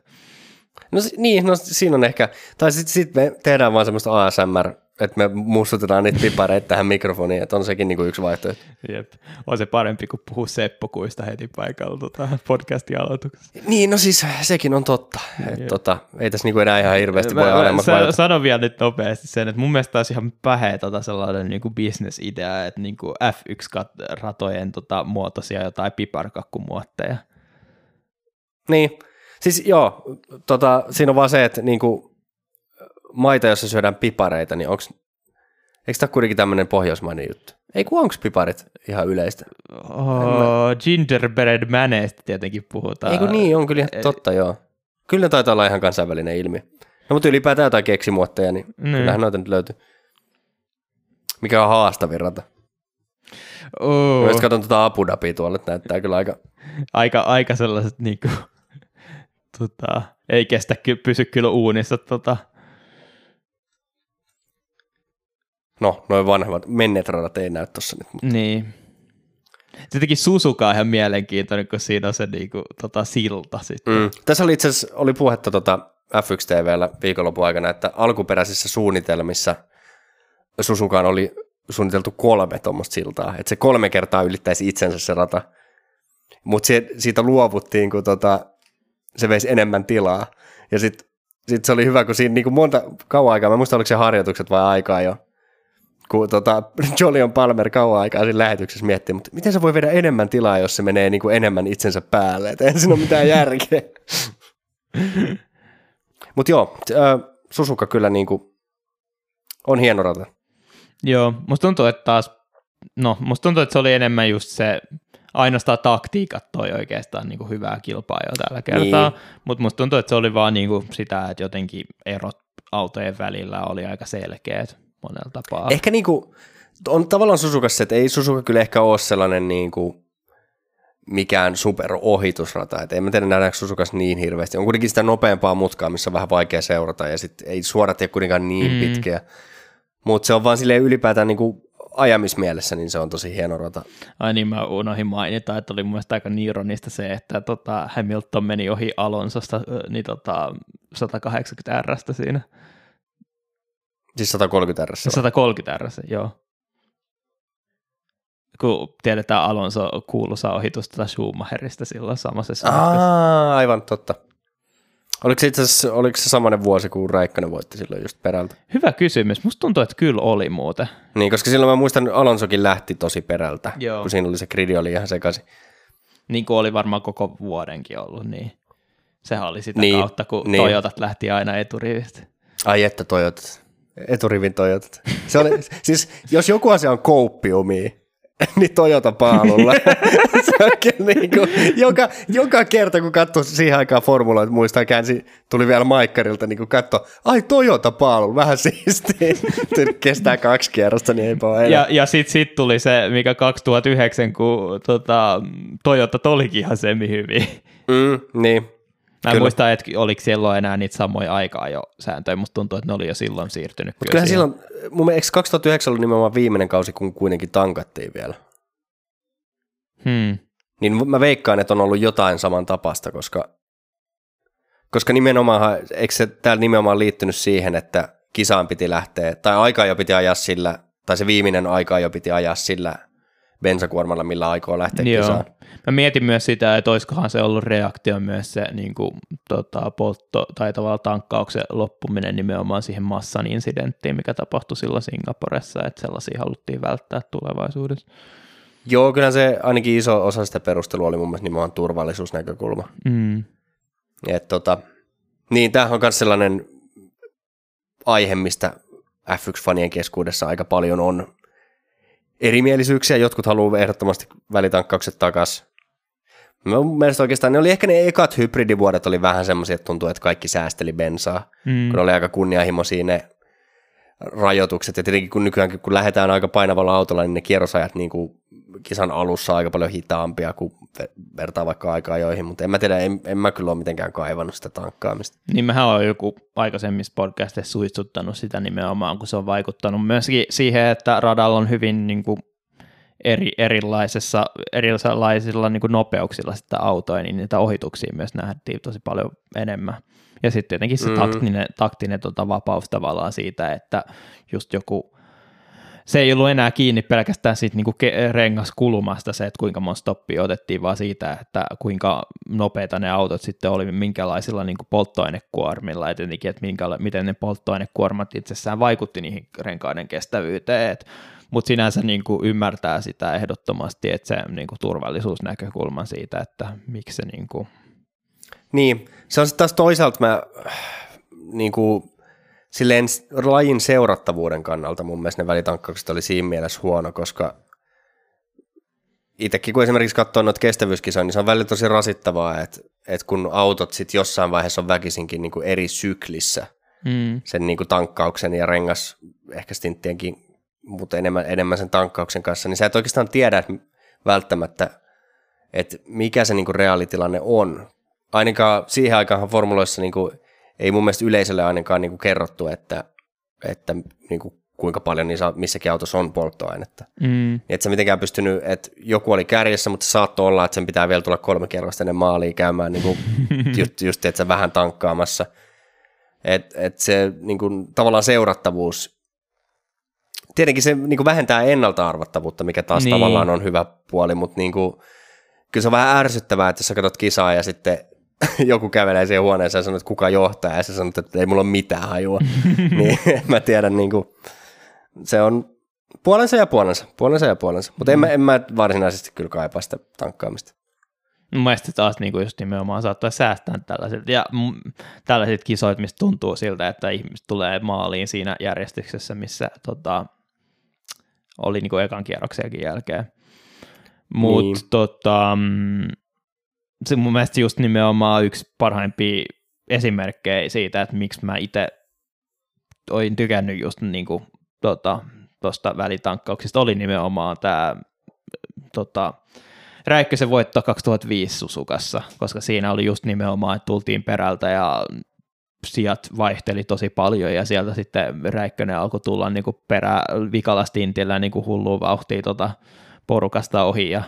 No niin, no siinä on ehkä, tai sitten sit me tehdään vaan semmoista ASMR, että me muistutetaan niitä pipareita tähän mikrofoniin, että on sekin niinku yksi vaihtoehto. Jep. On se parempi kuin puhua Seppo Kuista heti paikalla tota, podcastin aloituksessa. Niin, no siis sekin on totta. Et, tota, ei tässä niinku enää ihan hirveästi voi alemmas sa- sanon vielä nyt nopeasti sen, että mun mielestä olisi ihan päheä tota sellainen niin kuin business-idea, että niin kuin F1-ratojen tota, muotoisia jotain piparkakkumuotteja. Niin, siis joo, tota, siinä on vaan se, että niinku, maita, jossa syödään pipareita, niin onks, eikö tämä kuitenkin tämmöinen pohjoismainen juttu? Ei kun onko piparit ihan yleistä? Oh, gingerbread maneista tietenkin puhutaan. Eikö niin, on kyllä totta, joo. Kyllä ne taitaa olla ihan kansainvälinen ilmiö. No mutta ylipäätään jotain keksimuotteja, niin Niin. kyllähän noita nyt löytyy. Mikä on haastavin rata? Oh, Mä just katson tuota Abu Dhabia tuolla, että näyttää kyllä aika... aika, aika sellaiset niinku, tota, ei kestä, pysy kyllä uunissa. Tota. No, noin vanhemmat menneet radat ei näy tossa nyt. Mutta... Niin. Tietenkin Susuka on ihan mielenkiintoinen, kun siinä on se niinku, tota, silta sitten. Mm. Tässä oli itse asiassa oli puhetta tota F1 TVllä viikonlopun aikana, että alkuperäisissä suunnitelmissa Susukaan oli suunniteltu kolme tuommoista siltaa, että se kolme kertaa ylittäisi itsensä se rata. Mutta siitä luovuttiin, kun tota, se veisi enemmän tilaa. Ja sitten sit se oli hyvä, kun siinä niinku monta kauan aikaa, mä muistan oliko se harjoitukset vai aikaa jo, kun tota, Jolion Palmer kauan aikaa siinä lähetyksessä miettii, mutta miten se voi viedä enemmän tilaa, jos se menee niinku enemmän itsensä päälle, että ei siinä ole mitään järkeä. Mutta joo, äh, Susuka kyllä niin kuin on hieno rata. Joo, musta tuntuu, että taas, no musta tuntuu, että se oli enemmän just se, ainoastaan taktiikat toi oikeastaan niin kuin hyvää kilpaa jo tällä kertaa, niin. mutta musta tuntuu, että se oli vaan niin kuin sitä, että jotenkin erot autojen välillä oli aika selkeät monella tapaa. Ehkä niin kuin, on tavallaan Susukassa, että ei Susuka kyllä ehkä ole sellainen niin kuin mikään superohitusrata. Et en mä tiedä nähdäänkö Susukas niin hirveästi. On kuitenkin sitä nopeampaa mutkaa, missä on vähän vaikea seurata ja sit ei suorat ole kuitenkaan niin mm. pitkiä. Mutta se on vaan silleen ylipäätään niin kuin ajamismielessä, niin se on tosi hieno rata. Ai niin, mä unohdin mainita, että oli mun mielestä aika niironista se, että tota, Hamilton meni ohi Alonsosta niin tota, 180 r siinä. Siis 130 r 130 r joo kun tiedetään Alonso kuuluisa ohitus tätä Schumacherista silloin samassa Aa, aivan totta. Oliko se itse asiassa, oliko se samainen vuosi, kun Räikkönen voitti silloin just perältä? Hyvä kysymys. Musta tuntuu, että kyllä oli muuten. Niin, koska silloin mä muistan, Alonsokin lähti tosi perältä, Joo. kun siinä oli se gridi oli ihan sekaisin. Niin kuin oli varmaan koko vuodenkin ollut, niin sehän oli sitä niin, kautta, kun niin. Toyotat lähti aina eturivistä. Ai että Toyotat. Eturivin Toyotat. Se oli, siis jos joku asia on kouppiumi, niin Toyota paalulla. se niin kuin, joka, joka kerta, kun katsoo siihen aikaan formuloita, muistaa käänsi, tuli vielä Maikkarilta, niin kun katso, ai Toyota paalulla, vähän siistiä. Kestää kaksi kierrosta, niin ei ole Ja, ja sitten sit tuli se, mikä 2009, kun tota, Toyota olikin ihan semi hyvin. Mm, niin. Mä en Kyllä. muista, että oliko siellä enää niitä samoja aikaa jo sääntöjä, musta tuntuu, että ne oli jo silloin siirtynyt. Mutta kyllähän silloin, mun mielestä 2009 oli nimenomaan viimeinen kausi, kun kuitenkin tankattiin vielä. Hmm. Niin mä veikkaan, että on ollut jotain saman tapasta, koska, koska nimenomaan, eikö se täällä nimenomaan liittynyt siihen, että kisaan piti lähteä, tai aikaa jo piti ajaa sillä, tai se viimeinen aika jo piti ajaa sillä bensakuormalla, millä aikoo lähteä Joo. kisaan. Mä mietin myös sitä, että olisikohan se ollut reaktio myös se niin kuin, tota, poltto tai tavallaan tankkauksen loppuminen nimenomaan siihen massan incidenttiin, mikä tapahtui silloin Singaporessa, että sellaisia haluttiin välttää tulevaisuudessa. Joo, kyllä se ainakin iso osa sitä perustelua oli mun mielestä nimenomaan turvallisuusnäkökulma. Mm. Et, tota, niin, tämähän on myös sellainen aihe, mistä F1-fanien keskuudessa aika paljon on erimielisyyksiä. Jotkut haluaa ehdottomasti välitankkaukset takaisin. Mun mielestä oikeastaan ne oli ehkä ne ekat hybridivuodet oli vähän semmoisia, että tuntuu, että kaikki säästeli bensaa, mm. kun oli aika kunnianhimoisia ne rajoitukset. Ja tietenkin kun nykyäänkin, kun lähdetään aika painavalla autolla, niin ne kierrosajat niin kuin kisan alussa aika paljon hitaampia kuin vertaa vaikka aikaa joihin, mutta en mä tiedä, en, en mä kyllä ole mitenkään kaivannut sitä tankkaamista. Niin mehän on joku aikaisemmissa podcasteissa suitsuttanut sitä nimenomaan, kun se on vaikuttanut myöskin siihen, että radalla on hyvin niin kuin eri, erilaisessa, erilaisilla niin kuin nopeuksilla sitä autoja, niin niitä ohituksia myös nähtiin tosi paljon enemmän. Ja sitten tietenkin se mm. taktinen, taktinen tota, vapaus tavallaan siitä, että just joku se ei ollut enää kiinni pelkästään siitä niin rengaskulmasta se, että kuinka monta stoppia otettiin, vaan siitä, että kuinka nopeita ne autot sitten oli, minkälaisilla niin polttoainekuormilla, ja tietenkin, että minkä, miten ne polttoainekuormat itsessään vaikutti niihin renkaiden kestävyyteen, mutta sinänsä niin kuin ymmärtää sitä ehdottomasti, että se niin kuin turvallisuusnäkökulma siitä, että miksi se niin kuin... Niin, se on sitten taas toisaalta mä niin kuin silleen lajin seurattavuuden kannalta mun mielestä ne välitankkaukset oli siinä mielessä huono, koska itsekin kun esimerkiksi katsoo noita kestävyyskisoja, niin se on välillä tosi rasittavaa, että, että kun autot sitten jossain vaiheessa on väkisinkin niin kuin eri syklissä mm. sen niin kuin tankkauksen ja rengas ehkä stinttienkin, mutta enemmän, enemmän sen tankkauksen kanssa, niin sä et oikeastaan tiedä että välttämättä, että mikä se niin kuin reaalitilanne on. Ainakaan siihen aikaan formuloissa niin kuin ei mun mielestä yleisölle ainakaan niin kuin kerrottu, että, että niin kuin kuinka paljon niissä, missäkin autossa on polttoainetta. Mm. Että se mitenkään pystynyt, että joku oli kärjessä, mutta saattoi olla, että sen pitää vielä tulla kolme kerrosta ennen maaliin käymään niin kuin just, just, että se vähän tankkaamassa. Että et se niin kuin, tavallaan seurattavuus, tietenkin se niin kuin vähentää ennalta-arvattavuutta, mikä taas niin. tavallaan on hyvä puoli, mutta niin kuin, kyllä se on vähän ärsyttävää, että jos sä katsot kisaa ja sitten joku kävelee siihen huoneeseen ja sanoo, että kuka johtaa, ja se sanoo, että ei mulla ole mitään hajua. niin mä tiedän, niin kuin, se on puolensa ja puolensa, puolensa ja puolensa. Mutta en, mä, en mä varsinaisesti kyllä kaipaa sitä tankkaamista. Mun mielestä taas niin kuin just nimenomaan saattaa säästää tällaiset, ja m- tällaiset kisoit, mistä tuntuu siltä, että ihmiset tulee maaliin siinä järjestyksessä, missä tota, oli niin kuin ekan kierroksenkin jälkeen. Mutta niin. tota, mm, se mun mielestä just nimenomaan yksi parhaimpia esimerkkejä siitä, että miksi mä itse olin tykännyt just niin kuin, tota, tuosta välitankkauksesta, oli nimenomaan tämä tota, Räikkösen voitto 2005 Susukassa, koska siinä oli just nimenomaan, että tultiin perältä ja sijat vaihteli tosi paljon ja sieltä sitten Räikkönen alkoi tulla niin perä vikalla stintillä niin kuin hulluun vauhtia tota porukasta ohi ja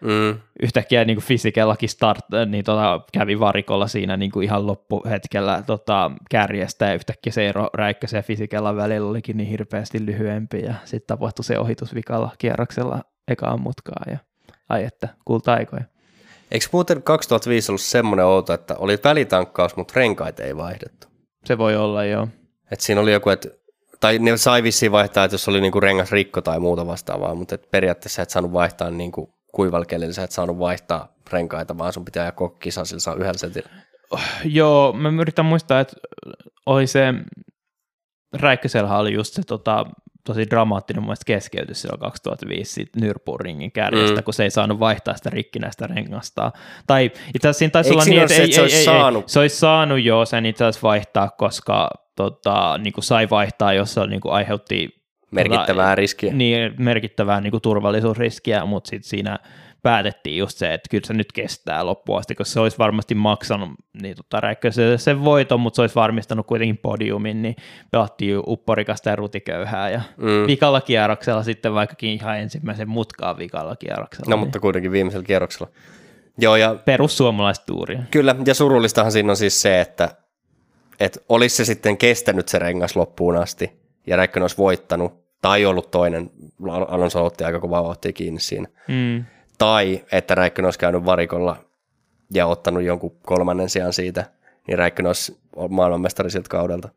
Mm. Yhtäkkiä niin fysikellakin start, niin tota, kävi varikolla siinä niin kuin ihan loppuhetkellä tota, kärjestä ja yhtäkkiä se ero Räikkösen ja fysikella välillä olikin niin hirveästi lyhyempi ja sitten tapahtui se ohitus vikalla kierroksella ekaan mutkaa ja ai että kulta-aikoja. Eikö muuten 2005 ollut semmoinen outo, että oli välitankkaus, mutta renkaita ei vaihdettu? Se voi olla, joo. Et siinä oli joku, että tai ne sai vissiin vaihtaa, että jos oli niinku rengas rikko tai muuta vastaavaa, mutta et periaatteessa et saanut vaihtaa niinku kuivalla kelillä, sä et saanut vaihtaa renkaita, vaan sun pitää koko kisa sillä yhdellä setillä. Joo, mä yritän muistaa, että oli se, Räikkösellä oli just se tota, tosi dramaattinen mun keskeytys silloin 2005 siitä Nürburgringin kärjestä, mm. kun se ei saanut vaihtaa sitä rikkinäistä rengasta. Tai itse asiassa siinä taisi olla niin, että, se, että se, olisi ei, saanut? Ei, se olisi saanut jo sen itse asiassa vaihtaa, koska tota, niin kuin sai vaihtaa, jos se niin kuin aiheutti merkittävää tota, riskiä. Niin, merkittävää niin kuin turvallisuusriskiä, mutta sitten siinä päätettiin just se, että kyllä se nyt kestää loppuun asti, koska se olisi varmasti maksanut niin tota, se, sen voiton, mutta se olisi varmistanut kuitenkin podiumin, niin pelattiin upporikasta ja rutiköyhää ja mm. vikalla kierroksella sitten vaikkakin ihan ensimmäisen mutkaan vikalla kierroksella. No niin. mutta kuitenkin viimeisellä kierroksella. Joo, ja, Perussuomalaistuuria. Kyllä, ja surullistahan siinä on siis se, että, että olisi se sitten kestänyt se rengas loppuun asti, ja Räikkönen olisi voittanut, tai ollut toinen, Alonso otti aika kovaa vauhtia kiinni siinä. Mm tai että Räikkönen olisi käynyt varikolla ja ottanut jonkun kolmannen sijaan siitä, niin Räikkönen olisi maailmanmestari siltä kaudelta.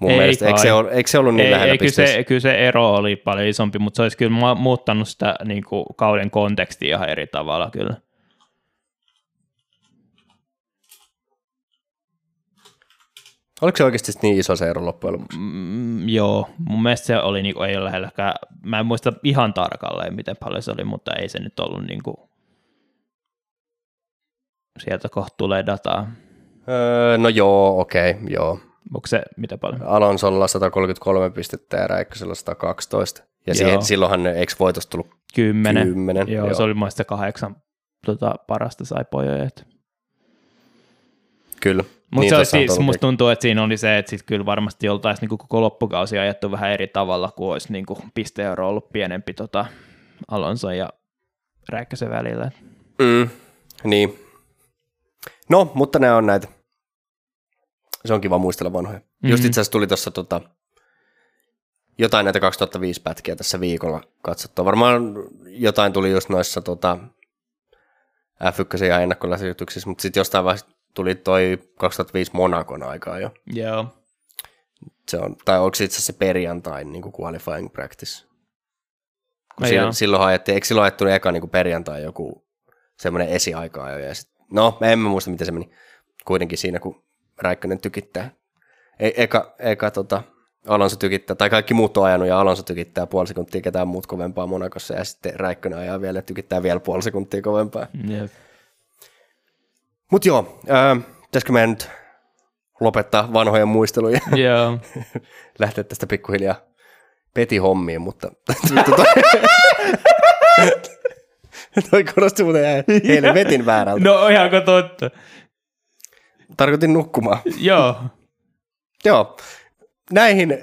Mun ei mielestä, eikö se, ole, eikö se ollut niin ei, lähellä ei, kyllä, se, kyllä se ero oli paljon isompi, mutta se olisi kyllä muuttanut sitä niin kuin, kauden kontekstia ihan eri tavalla kyllä. Oliko se oikeasti niin iso se ero loppujen lopuksi? Mm, joo, mun mielestä se oli, niin kuin, ei ole lähelläkään, mä en muista ihan tarkalleen, miten paljon se oli, mutta ei se nyt ollut niin kuin, sieltä kohta tulee dataa. Öö, no joo, okei, okay, joo. Onko se mitä paljon? Alonsolla 133 pistettä ja Räikkösellä 112. Ja siihen, silloinhan eikö voitosta tullut 10. 10 joo, joo, se oli muista kahdeksan tota, parasta sai pojoja. Kyllä. Mutta niin, siis, musta tuntuu, että siinä oli se, että sit kyllä varmasti oltaisiin niinku koko loppukausi ajettu vähän eri tavalla, kuin olisi niinku pisteero ollut pienempi tota Alonso ja Räikkösen välillä. Mm, niin. No, mutta ne on näitä. Se on kiva muistella vanhoja. Mm-hmm. Just itse asiassa tuli tuossa tota, jotain näitä 2005 pätkiä tässä viikolla katsottua. Varmaan jotain tuli just noissa tota, F1 ja ennakkoläsityksissä, mutta sitten jostain vaiheessa tuli toi 2005 Monakon aikaa jo. Joo. Se on, tai onko se itse asiassa perjantain niin kuin qualifying practice? No silloin, silloin ajettiin, eikö silloin ajettu eka niin kuin perjantai joku semmoinen esiaika jo, ja sit, no en mä muista miten se meni, kuitenkin siinä kun Räikkönen tykittää, e, eka, eka tota, Alonso tykittää, tai kaikki muut on ajanut ja Alonso tykittää puoli sekuntia ketään muut kovempaa Monakossa ja sitten Räikkönen ajaa vielä ja tykittää vielä puoli sekuntia kovempaa. Yep. Mutta joo, äh, pitäisikö meidän nyt lopettaa vanhoja muisteluja? Joo. Lähteä tästä pikkuhiljaa peti hommiin, mutta toi korosti muuten vetin väärältä. No ihanko totta? Tarkoitin nukkumaan. Joo. Joo. Näihin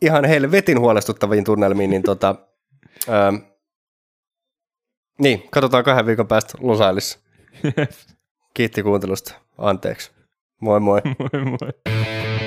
ihan vetin huolestuttaviin tunnelmiin, niin tota, ähm, niin, katsotaan kahden viikon päästä Los Kiitti kuuntelusta. Anteeksi. Moi moi. moi moi.